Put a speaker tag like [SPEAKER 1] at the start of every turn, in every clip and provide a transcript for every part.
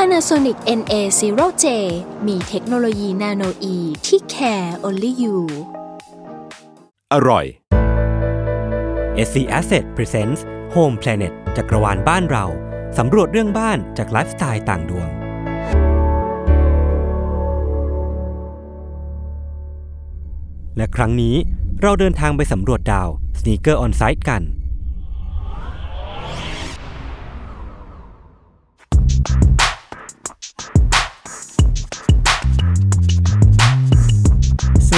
[SPEAKER 1] Panasonic NA0J มีเทคโนโลยีนาโนอีที่ care only you
[SPEAKER 2] อร่อย
[SPEAKER 3] SC Asset Presents Home Planet จักรวาลบ้านเรา สำรวจเรื่องบ้านจากไลฟ์สไตล์ต่างดวง และครั้งนี้เราเดินทางไปสำรวจดาว Sneaker On Site กัน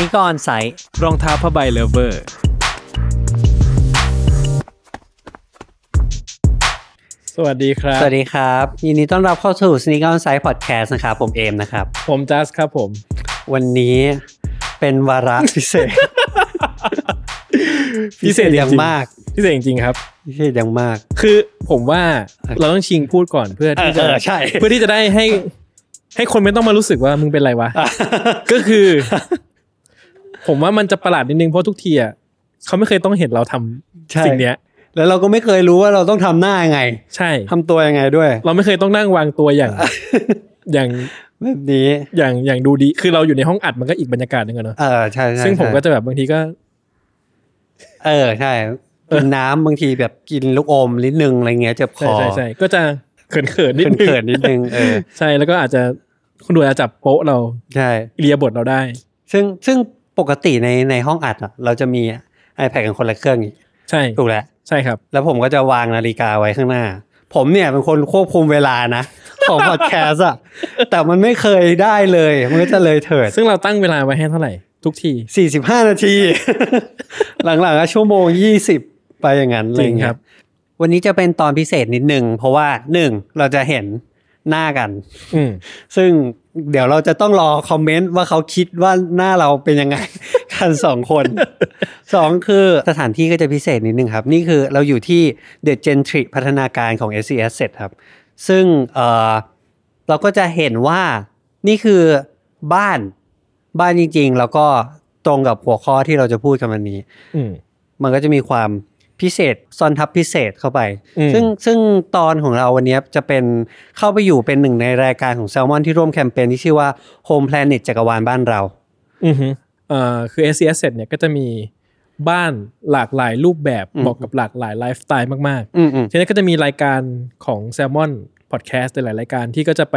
[SPEAKER 4] นีกออนไซต์
[SPEAKER 5] รองเท้าผ้าใบเลเวอร์ สวัสดีครับ
[SPEAKER 4] สวัสดีครับ ยินดีต้อนรับเข้าสู่สนีกออนไซต์พอดแคสต์นะครับ ผมเอมนะครับ
[SPEAKER 5] ผมจัสครับผม
[SPEAKER 4] วันนี้เป็นวาระพิเศษ
[SPEAKER 5] พิเศษ
[SPEAKER 4] อย่าง
[SPEAKER 5] จริงๆ
[SPEAKER 4] มาก
[SPEAKER 5] พิเศษจริงๆครับ
[SPEAKER 4] พิเศษอย่างมาก
[SPEAKER 5] คือผมว่าเราต้องชิงพูดก่อนเพื่อที่จะ
[SPEAKER 4] เออเออใช่
[SPEAKER 5] เพื่อที่จะได้ให้ให้คนไม่ต้องมารู้สึกว่ามึงเป็นไรวะ ก็คือ ผมว่ามันจะประหลาดนิดนึงเพราะทุกทีอะเขาไม่เคยต้องเห็นเราทำ
[SPEAKER 4] ใช่
[SPEAKER 5] สิ่งเนี้ย
[SPEAKER 4] แล้วเราก็ไม่เคยรู้ว่าเราต้องทำหน้ายังไง
[SPEAKER 5] ใช่
[SPEAKER 4] ทำตัวยังไงด้วย
[SPEAKER 5] เราไม่เคยต้องนั่งวางตัวอย่าง อย่าง
[SPEAKER 4] แบบนี้
[SPEAKER 5] อย่างอย่างดูดีคือเราอยู่ในห้องอัดมันก็อีกบรรยากาศหนึงอะเนอะ
[SPEAKER 4] เออใช่ใช่
[SPEAKER 5] ซึ่งผม
[SPEAKER 4] ใช่
[SPEAKER 5] ก็จะแบบบางทีก็
[SPEAKER 4] เออใช่กินน้ำบางทีแบบกินลูกอมนิดนึงอะไรเงี้ยเจ็บค
[SPEAKER 5] ใช่
[SPEAKER 4] อ
[SPEAKER 5] ใช่ใช่ก็จะเขินเขินๆนิดนึง
[SPEAKER 4] เขินๆนิดนึงเออ
[SPEAKER 5] ใช่แล้วก็อาจจะคุณดูอาจจะจับโป๊ะเรา
[SPEAKER 4] ใช่
[SPEAKER 5] เรียบทเราได้
[SPEAKER 4] ซึ่งซึ่ง ปกติในในห้องอัดอะเราจะมี iPad กันคนละเครื่องอีก
[SPEAKER 5] ใช่
[SPEAKER 4] ถูกแล้ว
[SPEAKER 5] ใช่ครับ
[SPEAKER 4] แล้วผมก็จะวางนาฬิกาไว้ข้างหน้า ผมเนี่ยเป็นคนควบคุมเวลานะ ของพอดแคสต์อะแต่มันไม่เคยได้เลย มันก็จะเลยเถิด
[SPEAKER 5] ซึ่งเราตั้งเวลาไว้ให้เท่าไหร่ ทุกที
[SPEAKER 4] 45 นาที หลังๆก็ชั่วโมง 20 ไปอย่างนั้น
[SPEAKER 5] จริง
[SPEAKER 4] อะไเย
[SPEAKER 5] ครับ
[SPEAKER 4] วันนี้จะเป็นตอนพิเศษนิดนึง เพราะว่าหนึ่งเราจะเห็นหน้ากัน
[SPEAKER 5] อืม
[SPEAKER 4] ซึ่ง เดี๋ยวเราจะต้องรอคอมเมนต์ว่าเขาคิดว่าหน้าเราเป็นยังไงกันสองคนสองคือสถานที่ก็จะพิเศษนิดนึงครับ นี่คือเราอยู่ที่ The Gentry พัฒนาการของ s c s เสร็จครับ ซึ่งเออเราก็จะเห็นว่านี่คือบ้านบ้านจริง ๆ แล้วก็ตรงกับหัวข้อที่เราจะพูดกันวันนี้
[SPEAKER 5] อืม
[SPEAKER 4] มันก็จะมีความ พิเศษซ่อนทับพิเศษเข้าไป
[SPEAKER 5] อืม
[SPEAKER 4] ซึ่งซึ่งตอนของเราวันนี้จะเป็นเข้าไปอยู่เป็นหนึ่งในรายการของแซลมอนที่ร่วมแคมเปญที่ชื่อว่า Home Planet จักรวาลบ้านเรา
[SPEAKER 5] อือฮึเอ่อคือ s c s เสร็จเนี่ยก็จะมีบ้านหลากหลายรูปแบบ
[SPEAKER 4] อืม
[SPEAKER 5] เหมาะกับหลากหลายไลฟ์สไตล์มาก
[SPEAKER 4] อืมอืม
[SPEAKER 5] ๆทีนี้ก็จะมีรายการของ s ซ l m o n Podcast หลายๆรายการที่ก็จะไป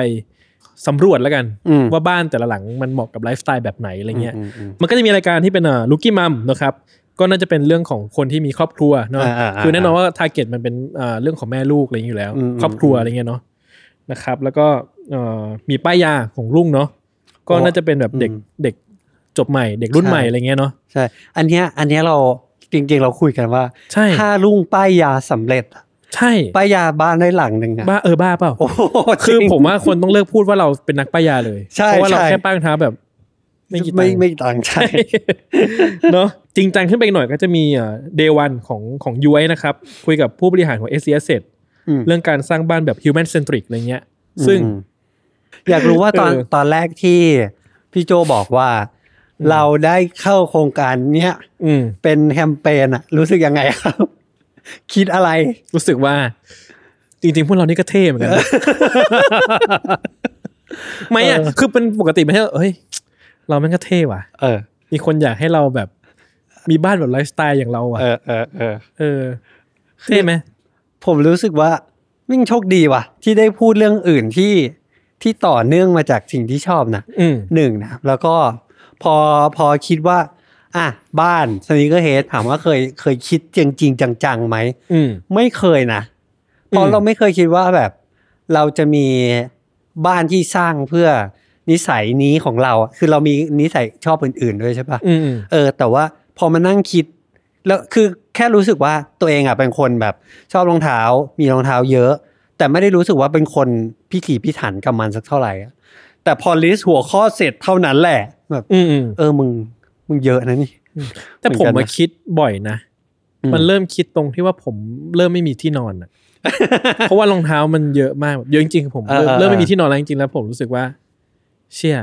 [SPEAKER 5] สำรวจแล้วกัน
[SPEAKER 4] อืม
[SPEAKER 5] ว่าบ้านแต่ละหลังมันเหมาะกับไลฟ์สไตล์แบบไหนอะไรเงี้ย
[SPEAKER 4] อืมอืม
[SPEAKER 5] มันก็จะมีรายการที่เป็นอ่า Rookie Mom นะครับ ก็น่าจะเป็นเรื่องของคนที่มีครอบครัวเนาะ
[SPEAKER 4] อ่าอ่าอ่า
[SPEAKER 5] คือแน่นอนว่า target มันเป็นอ่าเรื่องของแม่ลูกอะไรอย่างนี้อยู่แล้ว
[SPEAKER 4] อืม
[SPEAKER 5] ครอบครัวอะไรเงี้ยเนาะนะครับ แล้วก็เอ่อมีป้ายยาของลุงเนาะก็น่าจะเป็นแบบเด็ก
[SPEAKER 4] อืม
[SPEAKER 5] เด็กจบใหม่เด็กรุ่น
[SPEAKER 4] ใช่
[SPEAKER 5] ใหม่อะไรเงี้ยเนาะ
[SPEAKER 4] ใช่อันเนี้ยอันเนี้ยเราจริงๆเราคุยกันว่า
[SPEAKER 5] ใช่
[SPEAKER 4] ถ้าลุงป้ายยาสำเร็จ
[SPEAKER 5] ใช่
[SPEAKER 4] ป้ายยาบ้านได้หลังหนึ่งอะ
[SPEAKER 5] บ้าเออบ้าเปล่า
[SPEAKER 4] โอ้โห
[SPEAKER 5] คือ
[SPEAKER 4] จริง
[SPEAKER 5] ผมว่าคนต้องเลิกพูดว่าเราเป็นนักป้ายยาเลย
[SPEAKER 4] ใช่
[SPEAKER 5] เพราะว่าเรา
[SPEAKER 4] ใช่
[SPEAKER 5] แค่ป้ายรองเท้าแบบ ไม่กี่ตัง
[SPEAKER 4] ไม่
[SPEAKER 5] ค์
[SPEAKER 4] ไม่ต่างใช่
[SPEAKER 5] เนาะ จริงจังขึ้นไปอีกหน่อยก็จะมีเดวันของของยูไอนะครับ คุยกับผู้บริหารของ s อ s เ e
[SPEAKER 4] อืม
[SPEAKER 5] เรื่องการสร้างบ้านแบบ human centric อะไรเงี้ย ซึ่ง
[SPEAKER 4] อืมอยากรู้ว่าตอน
[SPEAKER 5] เออ
[SPEAKER 4] ตอนแรกที่พี่โจบอกว่า เราได้เข้าโครงการเนี้ย
[SPEAKER 5] อืม
[SPEAKER 4] เป็นแคมเปญอะรู้สึกยังไงครับ คิดอะไร
[SPEAKER 5] รู้สึกว่า จริงๆ พวกเรานี่ก็เท่เหมือนกันนะไม่อะคือเป็นปกติไม่ใช่เอ้ย เราแม่งก็เท่ว่ะ
[SPEAKER 4] เออ
[SPEAKER 5] มีคนอยากให้เราแบบ มีบ้านแบบไลฟ์สไตล์อย่างเราอะ
[SPEAKER 4] เออเออเออ
[SPEAKER 5] เออเท่ไหม
[SPEAKER 4] ผมรู้สึกว่ามิ่งโชคดีว่ะ ที่ได้พูดเรื่องอื่นที่ที่ต่อเนื่องมาจากสิ่งที่ชอบนะ
[SPEAKER 5] อืม
[SPEAKER 4] หนึ่งนะแล้วก็พอพอคิดว่า อะบ้านสนิเกอร์เฮดถามว่าเคยเคยคิดจริงจริงๆจังๆไหม
[SPEAKER 5] อืม
[SPEAKER 4] ไม่เคยนะเพราะ
[SPEAKER 5] อืม
[SPEAKER 4] เราไม่เคยคิดว่าแบบ เราจะมีบ้านที่สร้างเพื่อนิสัยนี้ของเราอะคือเรามีนิสัยชอบอื่น ๆ ด้วยใช่ปะ
[SPEAKER 5] อืมอืม
[SPEAKER 4] เออ แต่ว่า พอมานั่งคิด แล้วคือแค่รู้สึกว่าตัวเองอะเป็นคนแบบชอบรองเท้า มีรองเท้าเยอะ แต่ไม่ได้รู้สึกว่าเป็นคนพิถีพิถันกับมันสักเท่าไหร่อะแต่พอลิสต์หัวข้อเสร็จเท่านั้นแหละแบบ
[SPEAKER 5] อืมอืม
[SPEAKER 4] เออมึงมึงเยอะนะนี่
[SPEAKER 5] แต่ผม
[SPEAKER 4] เหมือนกัน
[SPEAKER 5] มา
[SPEAKER 4] นะ
[SPEAKER 5] คิดบ่อยนะ
[SPEAKER 4] อืม
[SPEAKER 5] มันเริ่มคิดตรงที่ว่าผมเริ่มไม่มีที่นอนอะเพราะว่ารองเท้ามันเยอะมากแบบเยอะจริงๆผมเริ่ม
[SPEAKER 4] เออเออ
[SPEAKER 5] เริ่มไม่มีที่นอนแล้วจริงๆแล้วผมรู้สึกว่า เชี่ย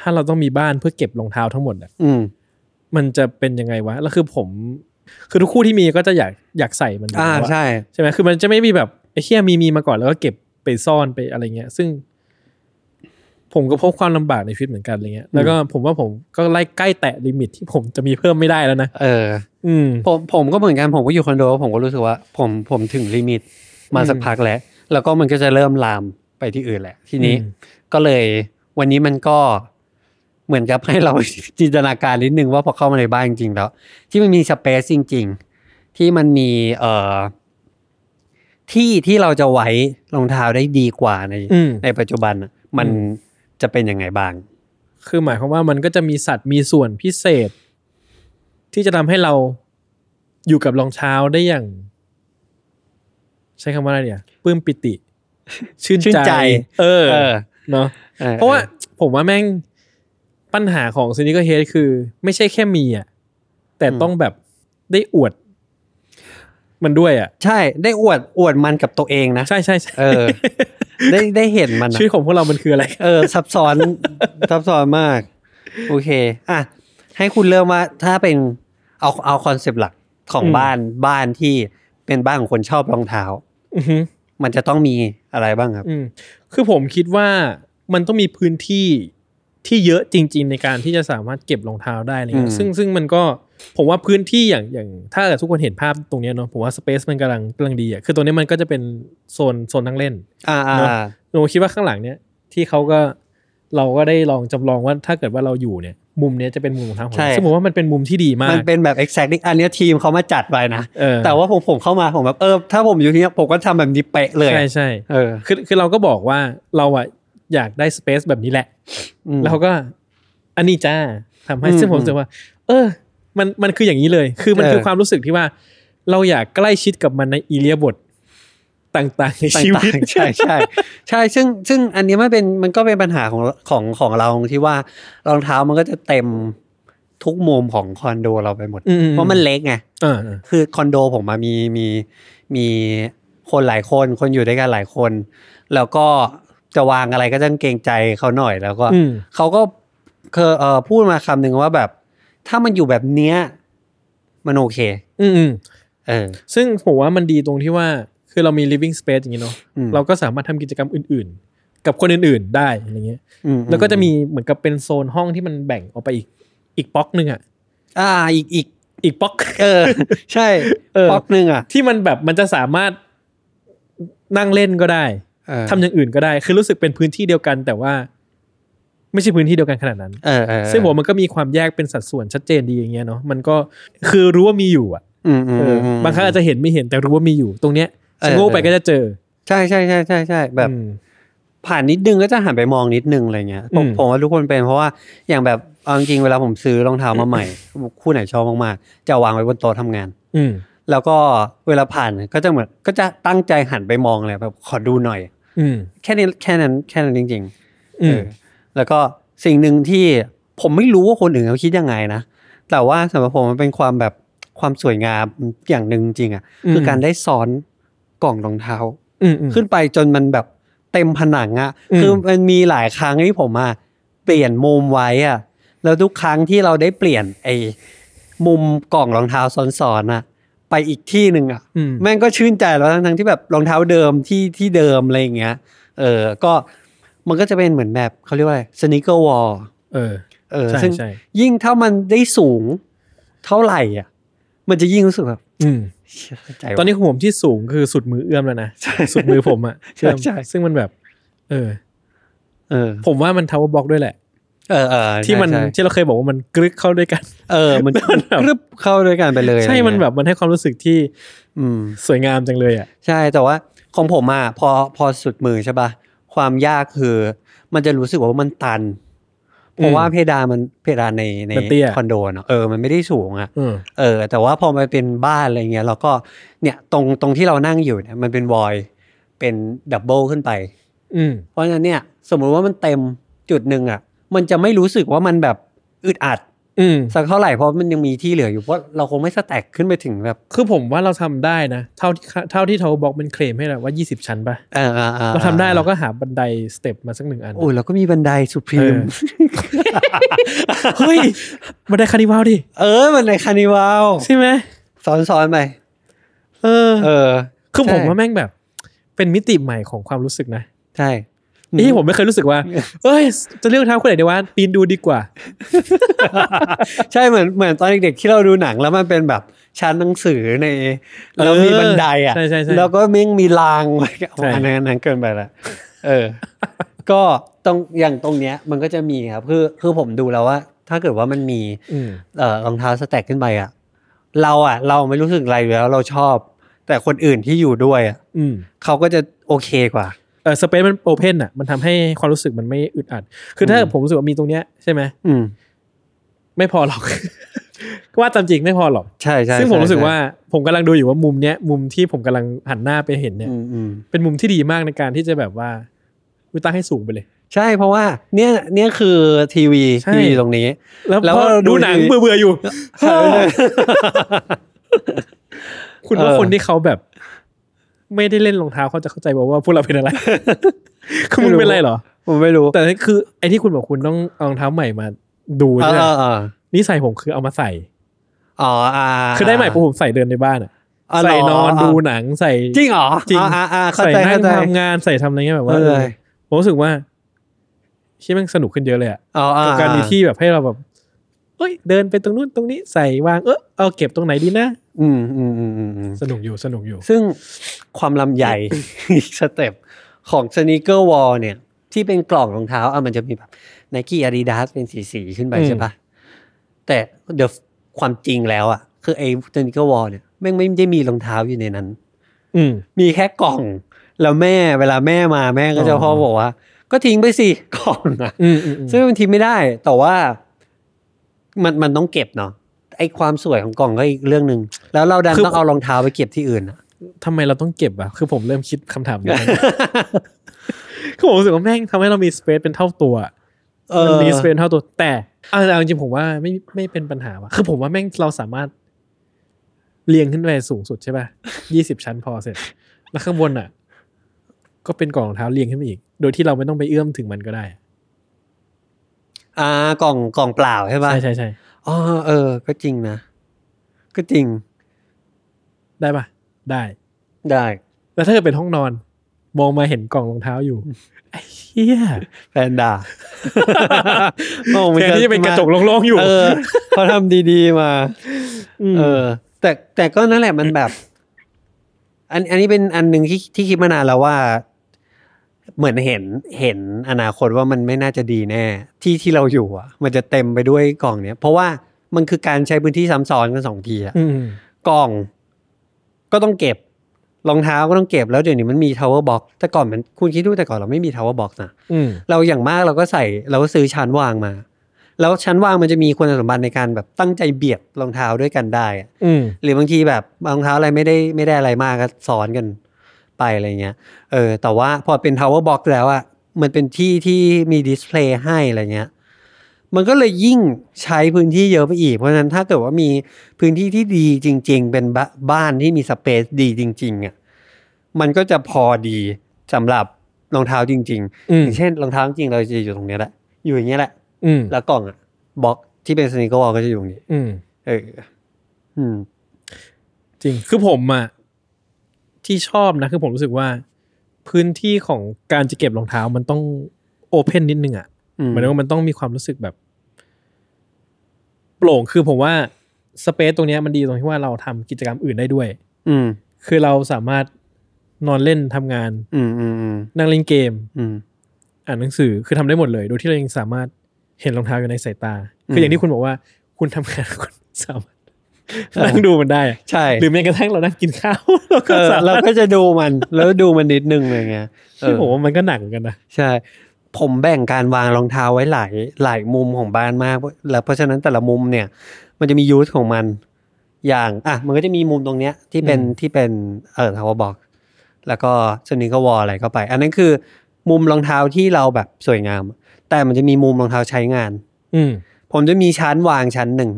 [SPEAKER 5] ถ้าเราต้องมีบ้านเพื่อเก็บรองเท้าทั้งหมดอะ
[SPEAKER 4] อื ม
[SPEAKER 5] มันจะเป็นยังไงวะ แล้วคือผม คือทุกคู่ที่มีก็จะอยากอยากใส่มันอยู่
[SPEAKER 4] อ่า
[SPEAKER 5] แล้วอะ
[SPEAKER 4] ใช่
[SPEAKER 5] ใช่ไหมคือมันจะไม่มีแบบไอ้เชี่ยมีมีมาก่อนแล้วก็เก็บไปซ่อนไปอะไรเงี้ย ซึ่ง ผมก็พบความลำบากในชีวิตเหมือนกันอะไรเงี้ย แล้วก็ผมว่าผมก็ไล่ใกล้แตะ limit ที่ผมจะมีเพิ่มไม่ได้แล้วนะ
[SPEAKER 4] เออ
[SPEAKER 5] อืม
[SPEAKER 4] ผมผมก็เหมือนกันผมก็อยู่คอนโดผมก็รู้สึกว่า ผมผมถึง limit มา
[SPEAKER 5] อืม
[SPEAKER 4] สักพักแล้ว แล้วก็มันก็จะเริ่มลามไปที่อื่นแหละ ทีนี้
[SPEAKER 5] อืม
[SPEAKER 4] ก็เลยวันนี้มันก็ เหมือนกับให้เราจินตนาการนิดนึงว่าพอเข้ามาในบ้านจริงๆแล้ว ที่มันมีสเปซจริง ๆ ที่มันมีเอ่อที่ที่เราจะไว้รองเท้าได้ดีกว่าใน
[SPEAKER 5] อืม
[SPEAKER 4] ในปัจจุบันน่ะมัน
[SPEAKER 5] อืม
[SPEAKER 4] จะเป็นยังไงบ้าง
[SPEAKER 5] คือหมายความว่ามันก็จะมีสัตว์มีส่วนพิเศษ ที่จะทำให้เราอยู่กับรองเท้าได้อย่าง ใช้คำว่าอะไรเนี่ยปลื้มปิติ ชื่น
[SPEAKER 4] ชื่นใจ
[SPEAKER 5] เออ
[SPEAKER 4] เออ
[SPEAKER 5] เนาะ
[SPEAKER 4] ออ
[SPEAKER 5] เพราะว่าผมว่าแม่ง ปัญหาของ sneakerhead คือ ไม่ใช่แค่มีอะแต่ต้องแบบได้อวด มันด้วยอะ
[SPEAKER 4] ใช่ได้อวดอวดมันกับตัวเองนะ
[SPEAKER 5] ใช่ใช่ใช่
[SPEAKER 4] เออ ได้ได้เห็นมันอะ
[SPEAKER 5] ชื่อของพวกเรามันคืออะไร
[SPEAKER 4] เออ ซับซ้อนซับซ้อนมาก โอเค อะ ให้คุณเริ่มว่าถ้าเป็นเอาเอา concept หลักของ
[SPEAKER 5] อืม
[SPEAKER 4] บ้านบ้านที่เป็นบ้านของคนชอบรองเท้า
[SPEAKER 5] อือฮึ
[SPEAKER 4] มันจะต้องมีอะไรบ้างครับ
[SPEAKER 5] อืมคือผมคิดว่ามันต้องมีพื้นที่ ที่เยอะจริง ๆ ในการที่จะสามารถเก็บรองเท้าได้อะไรเงี้
[SPEAKER 4] อื
[SPEAKER 5] ย
[SPEAKER 4] ม
[SPEAKER 5] ซึ่งซึ่งมันก็ผมว่าพื้นที่อย่างอย่างถ้าเกิดทุกคนเห็นภาพตรงเนี้ยเนาะผมว่าสเปซมันกำลังกำลังดีอะคือตรงนี้มันก็จะเป็นโซนโซนนั่งเล่น
[SPEAKER 4] อ่าอ่า
[SPEAKER 5] เนอะผมคิดว่าข้างหลังเนี้ยที่เขาก็เราก็ได้ลองจำลองว่าถ้าเกิดว่าเราอยู่เนี่ย มุมเนี้ยจะเป็นมุมรองเท้าของ
[SPEAKER 4] ใช่
[SPEAKER 5] เราซึ่งผมว่ามันเป็นมุมที่ดีมาก
[SPEAKER 4] มันเป็นแบบ exactly อันเนี้ยทีมเขามาจัดไว้นะ
[SPEAKER 5] เออ
[SPEAKER 4] แต่ว่าผมผมเข้ามาผมแบบเออถ้าผมอยู่ที่เนี้ยผมก็ทำแบบนี้เป๊ะเลย
[SPEAKER 5] ใช่ใช่
[SPEAKER 4] เออ
[SPEAKER 5] คือคือเราก็บอกว่าเราอะ อยากได้สเปซแบบนี้แหละ
[SPEAKER 4] อืม
[SPEAKER 5] แล้วเขาก็อันนี้จ้าทำให้
[SPEAKER 4] อืม
[SPEAKER 5] ซึ่งผมรู้สึกว่า เออ มันมันคืออย่างนี้เลย คือมัน
[SPEAKER 4] เออ
[SPEAKER 5] คือความรู้สึกที่ว่า เราอยากใกล้ชิดกับมันในอีเลียบทต่างๆในชีวิต
[SPEAKER 4] ต่างๆใช่ใช่ใช่ซึ่งซึ่งอันนี้มันเป็นมันก็เป็นปัญหาของของของเราที่ว่ารองเท้ามันก็จะเต็มทุกมุมของคอนโดเราไปหมด
[SPEAKER 5] อืม
[SPEAKER 4] เพราะมันเล็กไง
[SPEAKER 5] เออเออ
[SPEAKER 4] คือคอนโดผมมามีมีมีคนหลายคนคนอยู่ด้วยกันหลายคน แล้วก็ จะวางอะไรก็ต้องเกรงใจเขาหน่อยแล้วก็
[SPEAKER 5] อืม
[SPEAKER 4] เขาก็เคยเอ่อพูดมาคำหนึ่งว่าแบบ ถ้ามันอยู่แบบเนี้ย มันโอเค
[SPEAKER 5] อืมอืม
[SPEAKER 4] เออ
[SPEAKER 5] ซึ่งผมว่ามันดีตรงที่ว่า คือเรามี living space อย่างนี้เนาะ
[SPEAKER 4] อืม
[SPEAKER 5] เราก็สามารถทำกิจกรรมอื่น ๆ กับคนอื่น ๆ ได้อะไรเงี้ย
[SPEAKER 4] อื
[SPEAKER 5] แล้วก็จะมีเหมือนกับเป็นโซนห้องที่มันแบ่งออกไปอีก อีกป๊อกหนึ่งอะ
[SPEAKER 4] อ่า อีกอีก
[SPEAKER 5] อีกป๊อก
[SPEAKER 4] เออ ใช่
[SPEAKER 5] เออ
[SPEAKER 4] ป๊อกหนึ่งอะ
[SPEAKER 5] ที่มันแบบมันจะสามารถนั่งเล่นก็ได้
[SPEAKER 4] เออ
[SPEAKER 5] ทำอย่างอื่นก็ได้ คือรู้สึกเป็นพื้นที่เดียวกัน แต่ว่า ไม่ใช่พื้นที่เดียวกันขนาดนั้น
[SPEAKER 4] เออเออ
[SPEAKER 5] ซึ่งผมมันก็มีความแยกเป็นสัดส่วนชัดเจนดีอย่างเงี้ยเนาะมันก็คือรู้ว่ามีอยู่อะ
[SPEAKER 4] อืมอืม
[SPEAKER 5] เอออ
[SPEAKER 4] ม
[SPEAKER 5] บางครั้งอาจจะเห็นไม่เห็นแต่รู้ว่ามีอยู่ ตรงเนี้ย
[SPEAKER 4] เออ
[SPEAKER 5] ชะโงกไปก็จะเจอ
[SPEAKER 4] ใช่ใช่ใช่ใช่ใช่แบบ
[SPEAKER 5] อืม
[SPEAKER 4] ผ่านนิดนึงก็จะหันไปมองนิดนึงอะไรเงี้ยผม
[SPEAKER 5] อืม
[SPEAKER 4] ผมว่าทุกคนเป็นเพราะว่าอย่างแบบเอาจริงๆเวลาผมซื้อรองเท้ามาใหม่ คู่ไหนชอบมากๆจะวางไว้บนโต๊ะทำงาน
[SPEAKER 5] อืม
[SPEAKER 4] แล้วก็เวลาผ่านก็จะเหมือนก็จะตั้งใจหันไปมองเลยแบบขอดูหน่อย
[SPEAKER 5] อืม
[SPEAKER 4] แค่นี้แค่นั้นแค่นั้นจริงๆ
[SPEAKER 5] อื
[SPEAKER 4] เอ
[SPEAKER 5] ม
[SPEAKER 4] อแล้วก็สิ่งหนึ่งที่ผมไม่รู้ว่าคนอื่นเขาคิดยังไงนะแต่ว่าสำหรับผมมันเป็นความแบบความสวยงามอย่างหนึ่งจริงๆอะคือการได้ซ้อนกล่องรองเท้า
[SPEAKER 5] อืมอืม
[SPEAKER 4] ขึ้นไปจนมันแบบเต็มผนังอะ
[SPEAKER 5] อืม
[SPEAKER 4] คือมันมีหลายครั้งที่ผมอะเปลี่ยนมุมไว้อะแล้วทุกครั้งที่เราได้เปลี่ยนไอ้มุมกล่องรองเท้าซ้อนๆอะ ไปอีกที่หนึ่งอะ
[SPEAKER 5] อืม
[SPEAKER 4] แม่งก็ชื่นใจแล้วทั้งๆที่แบบรองเท้าเดิมที่ที่เดิมอะไรอย่างเงี้ย เออ ก็มันก็จะเป็นเหมือนแบบเขาเรียกว่าอะไรสนิเกอร์วอล
[SPEAKER 5] เออ
[SPEAKER 4] เออ
[SPEAKER 5] ใช่
[SPEAKER 4] ซึ่ง
[SPEAKER 5] ใช่
[SPEAKER 4] ยิ่งถ้ามันได้สูงเท่าไหร่อะ มันจะยิ่งรู้สึกแบบ
[SPEAKER 5] อืม
[SPEAKER 4] เชี่ยเข้าใจ
[SPEAKER 5] ตอนนี้ของผมที่สูงคือสุดมือเอื้อมแล้วนะสุดมือผมอะ
[SPEAKER 4] ใช่ใช่
[SPEAKER 5] ซึ่งมันแบบ เออ
[SPEAKER 4] เออ
[SPEAKER 5] ผมว่ามัน Tower Box ด้วยแหละ
[SPEAKER 4] เออเออ
[SPEAKER 5] ที่มัน
[SPEAKER 4] ใช่
[SPEAKER 5] ที่เราเคยบอกว่ามันกรึกเข้าด้วยกัน
[SPEAKER 4] เออ มัน
[SPEAKER 5] มันแบบ
[SPEAKER 4] กรึบเข้าด้วยกันไปเลย
[SPEAKER 5] ใช่
[SPEAKER 4] อะไร
[SPEAKER 5] มัน
[SPEAKER 4] เงี้ย
[SPEAKER 5] แบบมันให้ความรู้สึกที่
[SPEAKER 4] อืม
[SPEAKER 5] สวยงามจังเลยอะ
[SPEAKER 4] ใช่แต่ว่าของผมอะพอพอสุดมือใช่ป่ะความยากคือ มันจะรู้สึกว่ามันตัน เพราะว่าเพดานมันเพดานในใน
[SPEAKER 5] มันเตี้ย
[SPEAKER 4] คอนโดเนาะเออมันไม่ได้สูงอะ
[SPEAKER 5] อืม
[SPEAKER 4] เออแต่ว่าพอมาเป็นบ้านอะไรเงี้ยเราก็เนี่ยตรงตรงที่เรานั่งอยู่เนี่ยมันเป็นวอยเป็น double ขึ้นไป
[SPEAKER 5] อืม
[SPEAKER 4] เพราะฉะนั้นเนี่ยสมมุติว่ามันเต็มจุดหนึ่งอะ มันจะไม่รู้สึกว่ามันแบบอึดอัด
[SPEAKER 5] อืม
[SPEAKER 4] สักเท่าไหร่เพราะมันยังมีที่เหลืออยู่เพราะเราคงไม่ stackขึ้นไปถึงแบบ
[SPEAKER 5] คือผมว่าเราทำได้นะ เท่าที่เท่าที่เขาบอกมันเคลมให้เราว่า 20 ชั้นปะ
[SPEAKER 4] เออออออ
[SPEAKER 5] เราทำได้เราก็หาบันได step มาสักหนึ่งอัน
[SPEAKER 4] โอ้ยเราก็มีบันไดสุพรีม
[SPEAKER 5] เออเฮ้ยบันได Carnival ดิ
[SPEAKER 4] เออบันได Carnival
[SPEAKER 5] ใช่ไหม
[SPEAKER 4] ซ้อนซ้อนๆไป
[SPEAKER 5] เออ
[SPEAKER 4] เออ
[SPEAKER 5] คือผม
[SPEAKER 4] ใช่
[SPEAKER 5] ว่าแม่งแบบ เป็นมิติใหม่ของความรู้สึกนะ
[SPEAKER 4] ใช่
[SPEAKER 5] นี่ผมไม่เคยรู้สึกว่าเอ้ย จะเลือกรองเท้าคู่ไหนดีวะปีนดูดีกว่า
[SPEAKER 4] ใช่เหมือนเหมือนตอนเด็กๆที่เราดูหนังแล้วมันเป็นแบบชั้นหนังสือในแล้วมีบันไดอะ
[SPEAKER 5] ใช่ใช่ใช่
[SPEAKER 4] แล้วก็แม่งมีรางไว้
[SPEAKER 5] ใช่
[SPEAKER 4] อันนั้นอันนั้นเกินไปละเออ ก็ตรงอย่างตรงเนี้ยมันก็จะมีครับคือคือผมดูแล้วว่า ถ้าเกิดว่ามันมี
[SPEAKER 5] อืม
[SPEAKER 4] เอ่อรองเท้าสแต็กขึ้นไปอะเราอะ เราไม่รู้สึกอะไรอยู่แล้วเราชอบ แต่คนอื่นที่อยู่ด้วยอะ
[SPEAKER 5] อืม
[SPEAKER 4] เขาก็จะโอเคกว่า
[SPEAKER 5] เออสเปซมันโอเพนอะ มันทำให้ความรู้สึกมันไม่อึดอัด คือถ้า
[SPEAKER 4] อืม
[SPEAKER 5] ผมรู้สึกว่ามีตรงเนี้ยใช่ไหม
[SPEAKER 4] อืม
[SPEAKER 5] ไม่พอหรอกว่าตามจริงไม่พอหรอก
[SPEAKER 4] ใช่ใช่
[SPEAKER 5] ซึ่งผม
[SPEAKER 4] ใช่
[SPEAKER 5] รู้สึก
[SPEAKER 4] ใช่
[SPEAKER 5] ว่าผมกำลังดูอยู่ว่ามุมเนี้ย มุมที่ผมกำลังหันหน้าไปเห็นเนี่ย
[SPEAKER 4] อืมอืม
[SPEAKER 5] เป็นมุมที่ดีมากในการที่จะแบบว่าวิตั้งให้สูงไปเลย
[SPEAKER 4] ใช่เพราะว่า เนี่ยเนี่ยคือทีวี
[SPEAKER 5] ใช่
[SPEAKER 4] ทีวีตรงนี้
[SPEAKER 5] แล้ว
[SPEAKER 4] แล้ว
[SPEAKER 5] พอ
[SPEAKER 4] เราดู
[SPEAKER 5] ดูหนัง
[SPEAKER 4] ทีวี
[SPEAKER 5] เบื่อๆอยู่คุณว่า
[SPEAKER 4] เออ
[SPEAKER 5] คนที่เขาแบบ ไม่ได้เล่นรองเท้าเขาจะเข้าใจบอกว่าพวกเราเป็นอะไรคือมึงเป็นไรเหรอ
[SPEAKER 4] ผมไม่รู้
[SPEAKER 5] แต่คือไอ้ที่คุณบอกคุณต้องเอารองเท้าใหม่มาดู
[SPEAKER 4] เอ
[SPEAKER 5] เนี่ย
[SPEAKER 4] อเออ
[SPEAKER 5] นิสัยผมคือเอามาใส่
[SPEAKER 4] อ๋ออ่า
[SPEAKER 5] คือได้ใหม่ปุ๊บผมใส่เดินในบ้านอะ
[SPEAKER 4] อ๋อเหรอ
[SPEAKER 5] ใส่นอนดูหนังใส่
[SPEAKER 4] จริงเหรอ
[SPEAKER 5] จริง
[SPEAKER 4] อ่าอ่าอ่าเข้า
[SPEAKER 5] ใส่
[SPEAKER 4] ใจ
[SPEAKER 5] นั่
[SPEAKER 4] เข้างใจ
[SPEAKER 5] ทำงานใส่ทำอะไรเงี้ยแบบว่า
[SPEAKER 4] เออ
[SPEAKER 5] เออผมรู้สึกว่าที่มันสนุกขึ้นเยอะเลยอะ
[SPEAKER 4] อ๋ออ่า
[SPEAKER 5] กับการมีที่แบบให้เราแบบ เอ้ยเดินไปตรงนู้นตรงนี้ใส่วางเออเอาเก็บตรงไหนดีนะ
[SPEAKER 4] อืมอืมอืมอืมอืม
[SPEAKER 5] สนุกอยู่สนุกอยู่
[SPEAKER 4] ซึ่งความลำใหญ่อีกสเต็ปของ sneaker wall เนี่ย ที่เป็นกล่องรองเท้าอะมันจะมีแบบ Nike Adidas เป็นสีสีๆขึ้นไป
[SPEAKER 5] อืม
[SPEAKER 4] ใช่ปะแต่เดี๋ยวความจริงแล้วอะ คือไอ้ sneaker wall เนี่ยแม่งไม่ได้มีรองเท้าอยู่ในนั้น
[SPEAKER 5] อืม
[SPEAKER 4] มีแค่กล่อง แล้วแม่เวลาแม่มาแม่ก็จะ
[SPEAKER 5] อ๋อ
[SPEAKER 4] พ่อบอกว่า ก็ทิ้งไปสิกล่องอะ
[SPEAKER 5] อืมอืมอืม
[SPEAKER 4] ซึ่งมันทิ้งไม่ได้ แต่ว่า มันมันต้องเก็บเนาะไอ้ความสวยของกล่องก็อีกเรื่องหนึ่งแล้วเราดันต้องเอารองเท้าไปเก็บที่อื่นอะ
[SPEAKER 5] ทำไมเราต้องเก็บอะคือผมเริ่มคิดคำถามนี้คือผมรู้สึกว่าแม่งทำให้เรามีสเปซเป็นเท่าตัว
[SPEAKER 4] เออ
[SPEAKER 5] มันมีสเปซเท่าตัว แต่เอาเอาจริงๆผมว่าไม่ไม่เป็นปัญหาว่ะคือผมว่าแม่งเราสามารถเรียงขึ้นไปสูงสุดใช่ป่ะยี่สิบชั้นพอเสร็จ แล้วข้างบนอะ ก็เป็นกล่องรองเท้าเรียงขึ้นไปอีก โดยที่เราไม่ต้องไปเอื้อมถึงมันก็ได้
[SPEAKER 4] อ่ากล่องกล่องเปล่าใช่ปะ
[SPEAKER 5] ใช่ใช่ใช่
[SPEAKER 4] อ๋อเออ ก็จริงนะ ก็จริง
[SPEAKER 5] ได้ปะได้
[SPEAKER 4] ได้
[SPEAKER 5] แล้วถ้าเกิดเป็นห้องนอน มองมาเห็นกล่องรองเท้าอยู่ไอ้เหี้ย
[SPEAKER 4] แฟนด่าโอ้มั
[SPEAKER 5] แทนที่จะเป็นกระจกโล่งๆอยู่
[SPEAKER 4] เออเขาทำดีๆมา
[SPEAKER 5] ม
[SPEAKER 4] เออ แต่แต่ก็นั่นแหละมันแบบ อันอันนี้เป็นอันหนึ่งที่ที่คิดมานานแล้วว่า เหมือนเห็นเห็นอนาคตว่ามันไม่น่าจะดีแน่ ที่ที่เราอยู่อะ มันจะเต็มไปด้วยกล่องเนี้ยเพราะว่ามันคือการใช้พื้นที่ซ้ำซ้อนกันสองทีอะ
[SPEAKER 5] อืม
[SPEAKER 4] กล่องก็ต้องเก็บรองเท้าก็ต้องเก็บแล้วเดี๋ยวนี้มันมี tower box แต่ก่อนมันคุณคิดดูแต่ก่อนเราไม่มี tower box นะ
[SPEAKER 5] อืม
[SPEAKER 4] เราอย่างมากเราก็ใส่เราก็ซื้อชั้นวางมา แล้วชั้นวางมันจะมีคุณสมบัติในการแบบตั้งใจเบียดรองเท้าด้วยกันได้อะ
[SPEAKER 5] อืม
[SPEAKER 4] หรือบางทีแบบรองเท้าอะไรไม่ได้ไม่ได้อะไรมากก็ซ้อนกัน ไปอะไรเงี้ย เออ แต่ว่าพอเป็น tower box แล้วอะมันเป็นที่ที่มี display ให้อะไรเงี้ย มันก็เลยยิ่งใช้พื้นที่เยอะไปอีก เพราะฉะนั้นถ้าเกิดว่ามีพื้นที่ที่ดีจริง ๆ เป็นบ้านที่มี space ดีจริงๆอะมันก็จะพอดีสำหรับรองเท้าจริงๆ
[SPEAKER 5] อืม
[SPEAKER 4] อย่างเช่นรองเท้าจริงๆเราจะอยู่ตรงเนี้ยแหละ อยู่อย่างเงี้ยแหละ
[SPEAKER 5] อืม
[SPEAKER 4] แล้วกล่องอะบล็อกที่เป็น sneaker wall ก็จะอยู่ตรงนี้
[SPEAKER 5] อืม
[SPEAKER 4] เออ อืม
[SPEAKER 5] จริง คือผมอะ ที่ชอบนะคือผมรู้สึกว่า พื้นที่ของการจะเก็บรองเท้ามันต้องโอเพนนิดนึงอะ
[SPEAKER 4] อืม
[SPEAKER 5] หมายถึงว่ามันต้องมีความรู้สึกแบบ โปร่งคือผมว่าสเปซตรงเนี้ยมันดีตรงที่ว่าเราทำกิจกรรมอื่นได้ด้วย
[SPEAKER 4] อืม
[SPEAKER 5] คือเราสามารถนอนเล่นทำงาน
[SPEAKER 4] อืมอืมอืม
[SPEAKER 5] นั่งเล่นเกม
[SPEAKER 4] อืม
[SPEAKER 5] อ่านหนังสือคือทำได้หมดเลย โดยที่เรายังสามารถเห็นรองเท้าอยู่ในสายตา
[SPEAKER 4] อืม
[SPEAKER 5] คืออย่างที่คุณบอกว่า คุณทำงานคุณสามารถ นั่งดูมันได้อะ
[SPEAKER 4] ใช่
[SPEAKER 5] หรือแม้กระทั่งเรานั่งกินข้าวเราก็
[SPEAKER 4] เออ
[SPEAKER 5] สา
[SPEAKER 4] เรา
[SPEAKER 5] มารถ
[SPEAKER 4] ก็จะดูมันแล้วดูมันนิดนึงอะไรเงี้ยเอ
[SPEAKER 5] ที่
[SPEAKER 4] อ
[SPEAKER 5] ผมว่ามันก็หนักเหมือนกันนะ
[SPEAKER 4] ใช่ ผมแบ่งการวางรองเท้าไว้หลายหลายมุมของบ้านมาก แล้วเพราะฉะนั้นแต่ละมุมเนี่ย มันจะมี use ของมัน อย่างอะมันก็จะมีมุมตรงเนี้ยที่เป็น
[SPEAKER 5] อืม
[SPEAKER 4] ที่เป็นเออ Tower Box แล้วก็ sneaker wall อะไรเข้าไป อันนั้นคือ มุมรองเท้าที่เราแบบสวยงาม แต่มันจะมีมุมรองเท้าใช้งาน
[SPEAKER 5] อืม
[SPEAKER 4] ผมจะมีชั้นวางชั้นหนึ่ง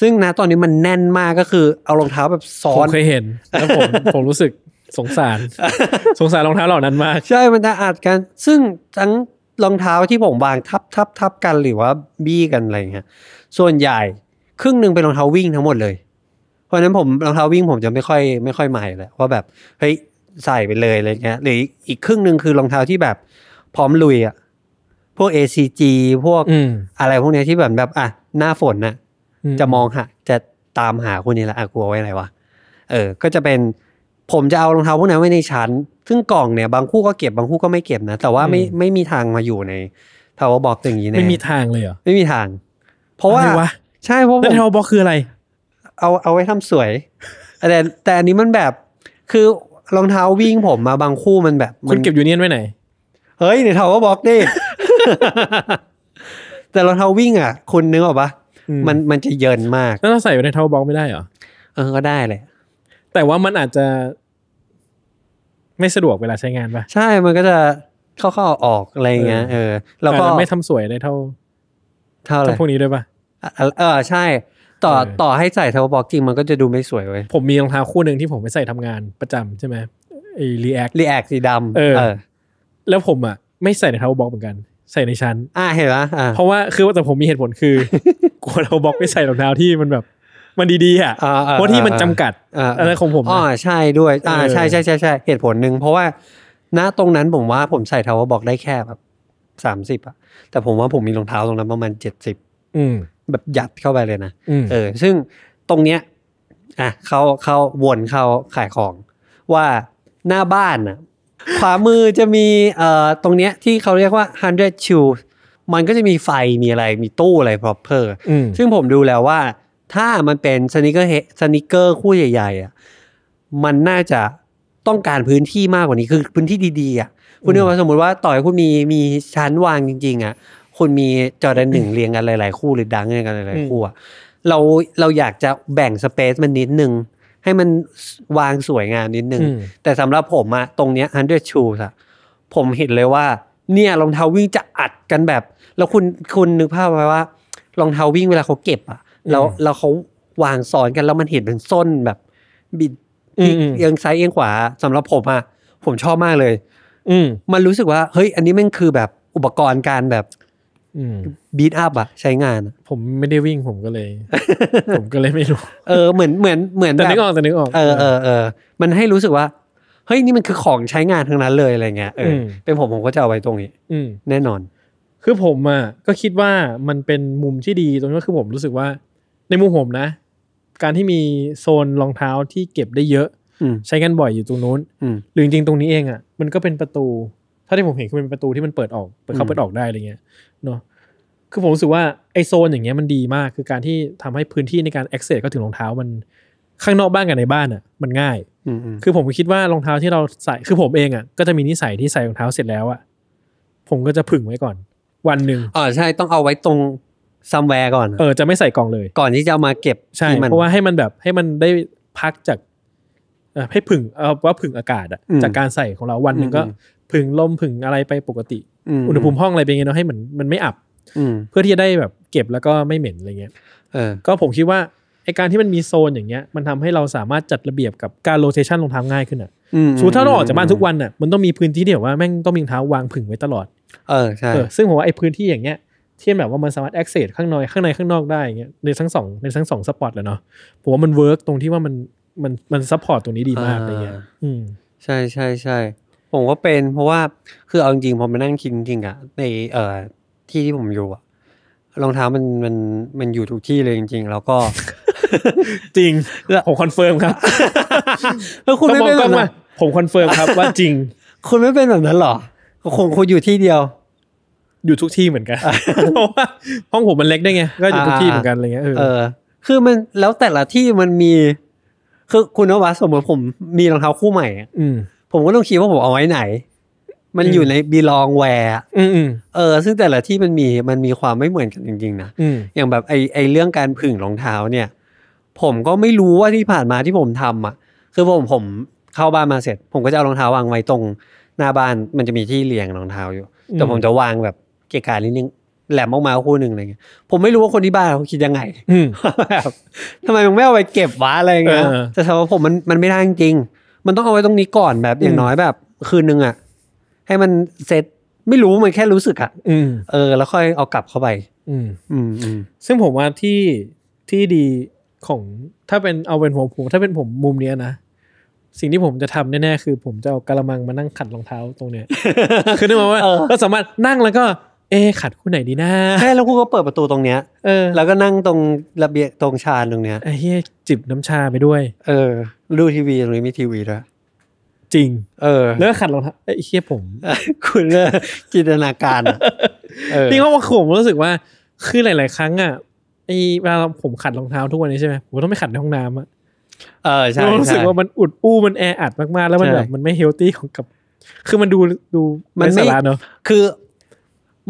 [SPEAKER 4] ซึ่งนะตอนนี้มันแน่นมากก็คือเอารองเท้าแบบซ้อ
[SPEAKER 5] ผม
[SPEAKER 4] น
[SPEAKER 5] เคยเห็นแล้วผม ผมรู้สึกสงสาร สงสารรองเท้าเหล่านั้นมาก
[SPEAKER 4] ใช่ มันจะอัดกัน ซึ่งทั้งรองเท้าที่ผมวางทับทับทับกันหรือว่าบี้กันอะไรเงี้ย ส่วนใหญ่ครึ่งหนึ่งเป็นรองเท้าวิ่งทั้งหมดเลย เพราะฉะนั้นผมรองเท้าวิ่งผมจะไม่ค่อยไม่ค่อยใหม่แหละว่าแบบเฮ้ยใส่ไปเลยอะไรเงี้ย หรืออีกครึ่งหนึ่งคือรองเท้าที่แบบพร้อมลุยอะพวก ACG พวก
[SPEAKER 5] อืม
[SPEAKER 4] อะไรพวกเนี้ยที่แบบแบบอะหน้าฝนน่ะ
[SPEAKER 5] อืม
[SPEAKER 4] จะมองหาจะตามหาคนนี้แหละอะกลัวไว้อะไรวะเออ ก็จะเป็นผมจะเอารองเท้าพวกนั้นไว้ในชั้น ซึ่งกล่องเนี่ยบางคู่ก็เก็บบางคู่ก็ไม่เก็บนะ แต่ว่าไม่ไม่มีทางมาอยู่ในทาวเวอร์บ็อกอย่างนี้แน่
[SPEAKER 5] ไม่มีทางเลยเหรอ
[SPEAKER 4] ไม่มีทาง เพราะว่า
[SPEAKER 5] อะไรวะ
[SPEAKER 4] ใช่เพราะผ
[SPEAKER 5] แล้ว
[SPEAKER 4] ม
[SPEAKER 5] เทลบ็อกคืออะไร
[SPEAKER 4] เอาเอาไว้ทำสวยแต่แต่อันนี้มันแบบคือรองเท้าวิ่งผมมาบางคู่มันแบบมั
[SPEAKER 5] คุณเก็บยูเนียนไว้ไหน
[SPEAKER 4] เฮ้ยใน Tower Box ดิแต่รองเท้าวิ่งอะ คุณนึกออกปะ
[SPEAKER 5] อื ม
[SPEAKER 4] มันมันจะเยินมาก
[SPEAKER 5] แล้วเราใส่ไว้ใน Tower Box ไม่ได้เหรอ
[SPEAKER 4] เออก็ได้เลย
[SPEAKER 5] แต่ว่ามันอาจจะ ไม่สะดวกเวลาใช้งานปะ
[SPEAKER 4] ใช่ มันก็จะเข้าเข้าออกอะไรอย่างเงี้ย เออ แล้วก็
[SPEAKER 5] อาจจะไม่ทำสวยได้เท่า
[SPEAKER 4] เท่าไหร่
[SPEAKER 5] เท่าพวกนี้ด้วยปะ
[SPEAKER 4] อะเออใช่ ต่อ
[SPEAKER 5] เออ
[SPEAKER 4] ต่อให้ใส่ Tower Box จริงมันก็จะดูไม่สวยเว้ย
[SPEAKER 5] ผมมีรองเท้าคู่หนึ่งที่ผมไปใส่ทำงานประจำใช่ไหมไอ้
[SPEAKER 4] React React สีดำ
[SPEAKER 5] เออ
[SPEAKER 4] เออ
[SPEAKER 5] แล้วผมอะไม่ใส่ใน Tower Box เหมือนกัน ใส่ในชั้น
[SPEAKER 4] อ่าเห็นปะอ่า
[SPEAKER 5] เพราะว่าคือแต่ผมมีเหตุผลคือกลัวเราบอกไม่ใส่รองเท้าที่มันแบบ มันดีๆอะ
[SPEAKER 4] อ่าอ่า
[SPEAKER 5] เพราะที่มันจำกัด
[SPEAKER 4] อ่า
[SPEAKER 5] อะไรของผม
[SPEAKER 4] อ๋อ
[SPEAKER 5] นะ
[SPEAKER 4] ใช่ด้วย อ่า
[SPEAKER 5] เออ
[SPEAKER 4] ใช่ใช่ใช่ใช่เหตุผลหนึ่งเพราะว่าณตรงนั้นผมว่าผมใส่ Tower Box ได้แค่แบบสามสิบอะแต่ผมว่าผมมีรองเท้าตรงนั้นประมาณเจ็ดสิบ
[SPEAKER 5] อืม
[SPEAKER 4] แบบยัดเข้าไปเลยนะ
[SPEAKER 5] อืม
[SPEAKER 4] เออ ซึ่งตรงเนี้ยอะเขาเขาวนเขาขายของว่าหน้าบ้านอะ ขวามือจะมีเอ่อตรงเนี้ยที่เขาเรียกว่า100 shoes มันก็จะมีไฟมีอะไรมีตู้อะไร proper
[SPEAKER 5] อืม
[SPEAKER 4] ซึ่งผมดูแล้วว่า ถ้ามันเป็นสนิเกอร์สนิเกอร์คู่ใหญ่ๆอะมันน่าจะต้องการพื้นที่มากกว่านี้คือพื้นที่ดีๆอะคุณนึกว่าสมมติว่าต่อยคุณมีมีชั้นวางจริง ๆ อะ คุณมีจอแดนหนึ่งเรียงกันหลาย ๆ คู่หรือดังเรียงกันหลาย
[SPEAKER 5] อืม
[SPEAKER 4] ๆคู่อะเราเราอยากจะแบ่งสเปซมันนิดนึง ให้มันวางสวยงามนิดนึง
[SPEAKER 5] อืม
[SPEAKER 4] แต่สำหรับผมอะตรงเนี้ย100 shoes อะผมเห็นเลยว่า เนี่ยรองเท้าวิ่งจะอัดกันแบบ แล้วคุณคุณนึกภาพไว้ว่ารองเท้าวิ่งเวลาเขาเก็บอะแล้วแล้วเขาวางซ้อนกันแล้วมันเห็นเป็นส้นแบบบิด
[SPEAKER 5] อืมอืม
[SPEAKER 4] เอียงซ้ายเอียงขวาสำหรับผมอะผมชอบมากเลย
[SPEAKER 5] อืม
[SPEAKER 4] มันรู้สึกว่า เฮ้ย อันนี้แมันคือแบบอุปกรณ์การแบบ
[SPEAKER 5] อืม
[SPEAKER 4] บีทอัพอะใช้งานอะ
[SPEAKER 5] ผมไม่ได้วิ่งผมก็เลย ผมก็เลยไม่รู้
[SPEAKER 4] เออเหมือนเหมือนเหมือน
[SPEAKER 5] แต่
[SPEAKER 4] แบบ
[SPEAKER 5] นึกออกแต่นึกออก
[SPEAKER 4] เออเออเออมันให้รู้สึกว่า เฮ้ยนี่มันคือของใช้งานทั้งนั้นเลยอะไรเงี้ยเอออ
[SPEAKER 5] ม
[SPEAKER 4] เป็นผมผมก็จะเอาไว้ตรงนี้
[SPEAKER 5] อืม
[SPEAKER 4] แน่นอน
[SPEAKER 5] คือผมอะก็คิดว่ามันเป็นมุมที่ดีตรงนี้ก็คือผมรู้สึกว่า ในมุมผมนะ การที่มีโซนรองเท้าที่เก็บได้เยอะ
[SPEAKER 4] อืม
[SPEAKER 5] ใช้กันบ่อยอยู่ตรงนู้น
[SPEAKER 4] อืม
[SPEAKER 5] หรือจริงๆตรงนี้เองอะ มันก็เป็นประตู เท่าที่ผมเห็นคือเป็นประตูที่มันเปิดออกเปิดเข้า
[SPEAKER 4] อืม
[SPEAKER 5] เปิดออกได้อะไรเงี้ยเนาะคือผมรู้สึกว่าไอโซนอย่างเงี้ยมันดีมากคือการที่ทำให้พื้นที่ในการ access เข้าถึงรองเท้ามันข้างนอกบ้านกับในบ้านอะ มันง่าย
[SPEAKER 4] อืมอืม
[SPEAKER 5] คือผมคิดว่ารองเท้าที่เราใส่คือผมเองอะก็จะมีนิสัยที่ใส่รองเท้าเสร็จแล้วอะผมก็จะผึ่งไว้ก่อน วันหนึ่ง
[SPEAKER 4] อ๋อใช่ต้องเอาไว้ตรงsomewhere ก่อน
[SPEAKER 5] เออจะไม่ใส่กล่องเลย
[SPEAKER 4] ก่อนที่จะเอามาเก็บ
[SPEAKER 5] ใช่
[SPEAKER 4] ที่มัน
[SPEAKER 5] เพราะว่าให้มันแบบให้มันได้พักจากเอ่อให้ผึ่งเอาว่าผึ่งอากาศอะ
[SPEAKER 4] อืม
[SPEAKER 5] จากการใส่ของเราวันหนึ่งก็
[SPEAKER 4] อืม
[SPEAKER 5] ผึ่งลมผึ่งอะไรไปปกติอุณหภูมิห้องอะไรเป็นไงเนาะให้เหมือนมันไม่อับ
[SPEAKER 4] อืม
[SPEAKER 5] เพื่อที่จะได้แบบเก็บแล้วก็ไม่เหม็นอะไรเงี้ย
[SPEAKER 4] เออ
[SPEAKER 5] ก็ผมคิดว่าไอการที่มันมีโซนอย่างเงี้ยมันทำให้เราสามารถจัดระเบียบกับการ rotation รองเท้าง่ายขึ้นอะ
[SPEAKER 4] อืม
[SPEAKER 5] สมมติถ้าเราออกจากบ้านทุกวันอะมันต้องมีพื้นที่ที่แบบว่าแม่งต้องมีรองเท้าวางผึ่งไว้ตลอด
[SPEAKER 4] เออใช่
[SPEAKER 5] เออซึ่งผมว่าไอพื้นที่อย่างเงี้ยที่แบบว่ามันสามารถ access ข้างในข้างในข้างนอกได้อย่างเงี้ยในทั้งสองในทั้งสอง spot เลยเนาะผมว่ามัน work ตรงที่ว่ามันมันมัน support ตรงนี้ดีมากอะไรเงี้ยอืม
[SPEAKER 4] ใช่ใช่ใช่ ผมก็เป็น เพราะว่าคือเอาจริงๆผมไปนั่งคิดจริงๆอะในเอ่อที่ที่ผมอยู่อะรองเท้ามันมันมันอยู่ทุกที่เลยจริง ๆ แล้วก็
[SPEAKER 5] จริงผม confirm ครับ
[SPEAKER 4] แล้วคุณ
[SPEAKER 5] ก็
[SPEAKER 4] ไม่
[SPEAKER 5] มอง
[SPEAKER 4] เป็น
[SPEAKER 5] กล้อง
[SPEAKER 4] แบบ
[SPEAKER 5] มา
[SPEAKER 4] นั้น
[SPEAKER 5] ผม confirm ครับว่าจริง
[SPEAKER 4] คุณไม่เป็นแบบนั้นเหรอคงคุณอยู่ที่เดียว
[SPEAKER 5] อยู่ทุกที่เหมือนกันเพราะว่าห้องผมมันเล็กได้ไงก็อยู่ทุกที่เหมือนกันอะไรเงี้ยเออ
[SPEAKER 4] เออคือมันแล้วแต่ละที่มันมี คือคุณนวัดสมมติผมมีรองเท้าคู่ใหม่อะ
[SPEAKER 5] อืม
[SPEAKER 4] ผมก็ต้องคิดว่าผมเอาไว้ไหน มัน
[SPEAKER 5] อืม
[SPEAKER 4] อยู่ใน belong where อื
[SPEAKER 5] มอืม
[SPEAKER 4] เออ ซึ่งแต่ละที่มันมีมันมีความไม่เหมือนกันจริงๆนะ
[SPEAKER 5] อืม
[SPEAKER 4] อย่างแบบไอไอเรื่องการผึ่งรองเท้าเนี่ย ผมก็ไม่รู้ว่าที่ผ่านมาที่ผมทำอะ คือผมผมเข้าบ้านมาเสร็จ ผมก็จะเอารองเท้าวางไว้ตรงหน้าบ้านมันจะมีที่เรียงรองเท้าอยู่ แต่
[SPEAKER 5] อืม
[SPEAKER 4] ผมจะวางแบบเกะกะนิดนึงแหลมออกมาคู่หนึ่งอะไรเงี้ยผมไม่รู้ว่าคนที่บ้านเขาคิดยังไง
[SPEAKER 5] อืม
[SPEAKER 4] แบบทำไมมึงไม่เอาไปเก็บวะอะไรเงี้ย
[SPEAKER 5] เออ
[SPEAKER 4] แต่สำหรับผมมันมันไม่ได้จริงๆ มันต้องเอาไว้ตรงนี้ก่อนแบบอย่างน้อยแบบ คืนนึงอะ ให้มันเซ็ตไม่รู้มันแค่รู้สึกอะ
[SPEAKER 5] อืม
[SPEAKER 4] เออ แล้วค่อยเอากลับเข้าไป
[SPEAKER 5] อืม
[SPEAKER 4] อืมอืม
[SPEAKER 5] ซึ่งผมว่าที่ที่ดีของถ้าเป็นเอาเป็นผมผมถ้าเป็นผมมุมเนี้ยนะสิ่งที่ผมจะทำแน่ๆคือผมจะเอากระมังมานั่งขัดรองเท้าตรงเนี้ย คือนึกมาว่า
[SPEAKER 4] เออ
[SPEAKER 5] เราสามารถนั่งแล้วก็ เอะขัดคู่ไหนดีนะ
[SPEAKER 4] ใช่แล้วกูก็เปิดประตูตรงเนี้ย
[SPEAKER 5] เออ
[SPEAKER 4] แล้วก็นั่งตรงระเบียงตรงชานตรงเนี้ย
[SPEAKER 5] ไอ้เฮียจิบน้ำชาไปด้วย
[SPEAKER 4] เออ ดูทีวีตรงนี้มีทีวีด้วย
[SPEAKER 5] จริง
[SPEAKER 4] เออ
[SPEAKER 5] แล้วก็ขัดรองเท้าไอ้เฮียผม
[SPEAKER 4] คุณเลิกจินตนาการอะเออ
[SPEAKER 5] นี่เขาว่าผมรู้สึกว่าคือหลาย ๆ ครั้งอะไอ้เวลาผมขัดรองเท้าทุกวันนี้ใช่ไหมผมต้องไปขัดในห้องน้ำอะ
[SPEAKER 4] เออใช่
[SPEAKER 5] รู้สึก
[SPEAKER 4] ใช่
[SPEAKER 5] ว่ามันอุดอู้มันแออัดมาก ๆ แล้วมัน
[SPEAKER 4] ใช่
[SPEAKER 5] แบบมันไม่เฮลตี้ของกับ คือมันดูดู
[SPEAKER 4] มั
[SPEAKER 5] มันน
[SPEAKER 4] ไม่
[SPEAKER 5] ไม่สาระเนอะ
[SPEAKER 4] คือ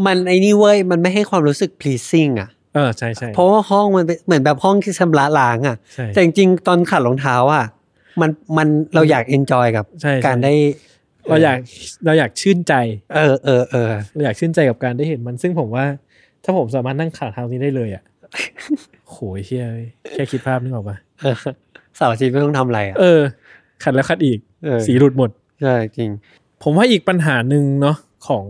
[SPEAKER 4] มันไอ้นี่เว้ยมันไม่ให้ความรู้สึก pleasing อะ
[SPEAKER 5] เออใช่ใช่
[SPEAKER 4] เพราะว่าห้องมันเป็นเหมือนแบบห้องที่ชำระล้างอะ
[SPEAKER 5] ใช่
[SPEAKER 4] แต่จริงๆตอนขัดรองเท้าอะ มันมันเราอยาก enjoy กับ
[SPEAKER 5] ใช่ใช่
[SPEAKER 4] การได้
[SPEAKER 5] เราอยากเราอยากชื่นใจ
[SPEAKER 4] เออเออเออ
[SPEAKER 5] เราอยากชื่นใจกับการได้เห็นมัน ซึ่งผมว่า ถ้าผมสามารถนั่งขัดเท้านี้ได้เลยอะโหยเชี่ยเว้ยแค่คิดภาพนึกออกปะ
[SPEAKER 4] เออเสาร์อาทิตย์ไม่ต้องทำอะไรอะ
[SPEAKER 5] เออขัดแล้วขัดอีก
[SPEAKER 4] เออ
[SPEAKER 5] สีหลุดหมด
[SPEAKER 4] ใช่จริง
[SPEAKER 5] ผมว่าอีกปัญหาหนึ่งเนาะของ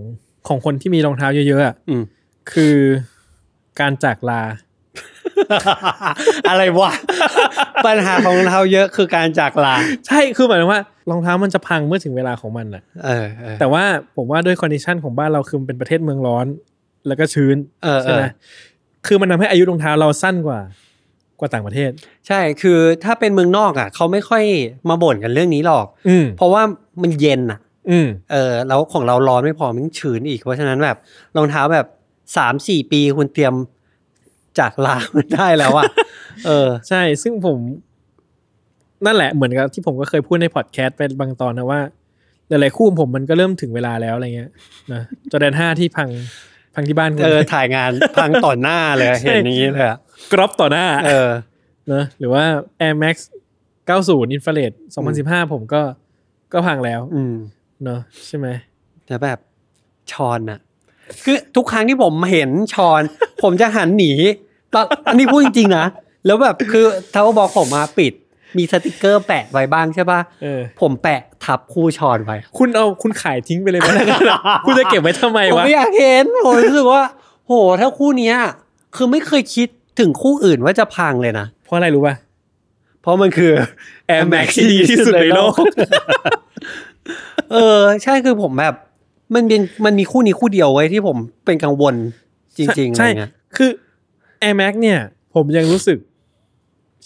[SPEAKER 5] ของคนที่มีรองเท้าเยอะๆอะ
[SPEAKER 4] อืม
[SPEAKER 5] คือการจากลา
[SPEAKER 4] อะไรวะ ปัญหาของรองเท้าเยอะคือการจากลา
[SPEAKER 5] ใช่คือหมายถึงว่ารองเท้ามันจะพังเมื่อถึงเวลาของมันอะ
[SPEAKER 4] เออเออ
[SPEAKER 5] แต่ว่าผมว่าด้วยคอนดิชันของบ้านเราคือมันเป็นประเทศเมืองร้อน แล้วก็ชื้น
[SPEAKER 4] เออ
[SPEAKER 5] ใช่ไหม
[SPEAKER 4] เออ
[SPEAKER 5] คือมันทำให้อายุรองเท้าเราสั้นกว่ากว่าต่างประเทศ
[SPEAKER 4] ใช่คือถ้าเป็นเมืองนอกอะ เขาไม่ค่อยมาบ่นกันเรื่องนี้หรอก
[SPEAKER 5] อืม
[SPEAKER 4] เพราะว่ามันเย็นอะ
[SPEAKER 5] อืม
[SPEAKER 4] เออ แล้วของเราร้อนไม่พอมันชื้นอีก เพราะฉะนั้นแบบรองเท้าแบบสามสี่ปีคุณเตรียม จากลามันได้แล้วอะเออ
[SPEAKER 5] ใช่ ซึ่งผม นั่นแหละเหมือนกับที่ผมก็เคยพูดในพอดแคสต์ไปบางตอนนะว่าหลายๆคู่ของผมมันก็เริ่มถึงเวลาแล้วอะไรเงี้ยนะจอแดนห้าที่พังพังที่บ้านคุณ
[SPEAKER 4] เออถ่ายงานพังต่อหน้าเลย
[SPEAKER 5] ใช่
[SPEAKER 4] เห็นอย่างนี้เลยอะ
[SPEAKER 5] กรอบต่อหน้า
[SPEAKER 4] เออ
[SPEAKER 5] นะหรือว่า Air Max 90 Infrared 2015 ผมก็ก็พังแล้ว
[SPEAKER 4] อืม
[SPEAKER 5] เนอะใช่ไหม
[SPEAKER 4] แต่แบบชอนอะ คือทุกครั้งที่ผมเห็นชอน ผมจะหันหนีตอนอันนี้พูดจริงๆนะแล้วแบบคือเท้าบอกผมมาปิด มีสติกเกอร์แปะไว้บ้างใช่ป่ะ
[SPEAKER 5] เออ
[SPEAKER 4] ผมแปะทับคู่ชอนไว้
[SPEAKER 5] คุณเอาคุณขายทิ้งไปเลยไหม คุณจะเก็บไว้ทำไม
[SPEAKER 4] ผม
[SPEAKER 5] วะ
[SPEAKER 4] ไม่อยากเห็นผมรู้สึกว่า โหถ้าคู่เนี้ย คือไม่เคยคิดถึงคู่อื่นว่าจะพังเลยนะ
[SPEAKER 5] เพราะอะไรรู้ป่ะ
[SPEAKER 4] เพราะมันคือ
[SPEAKER 5] Air Max ที่ดีที่สุดในโลก
[SPEAKER 4] เออ ใช่คือผมแบบ มันเป็นมันมีคู่นี้คู่เดียวไว้ยที่ผมเป็นกังวลจริงๆอะไร
[SPEAKER 5] ใช่
[SPEAKER 4] เงี้ย
[SPEAKER 5] คือ Air Max เนี่ย ผมยังรู้สึก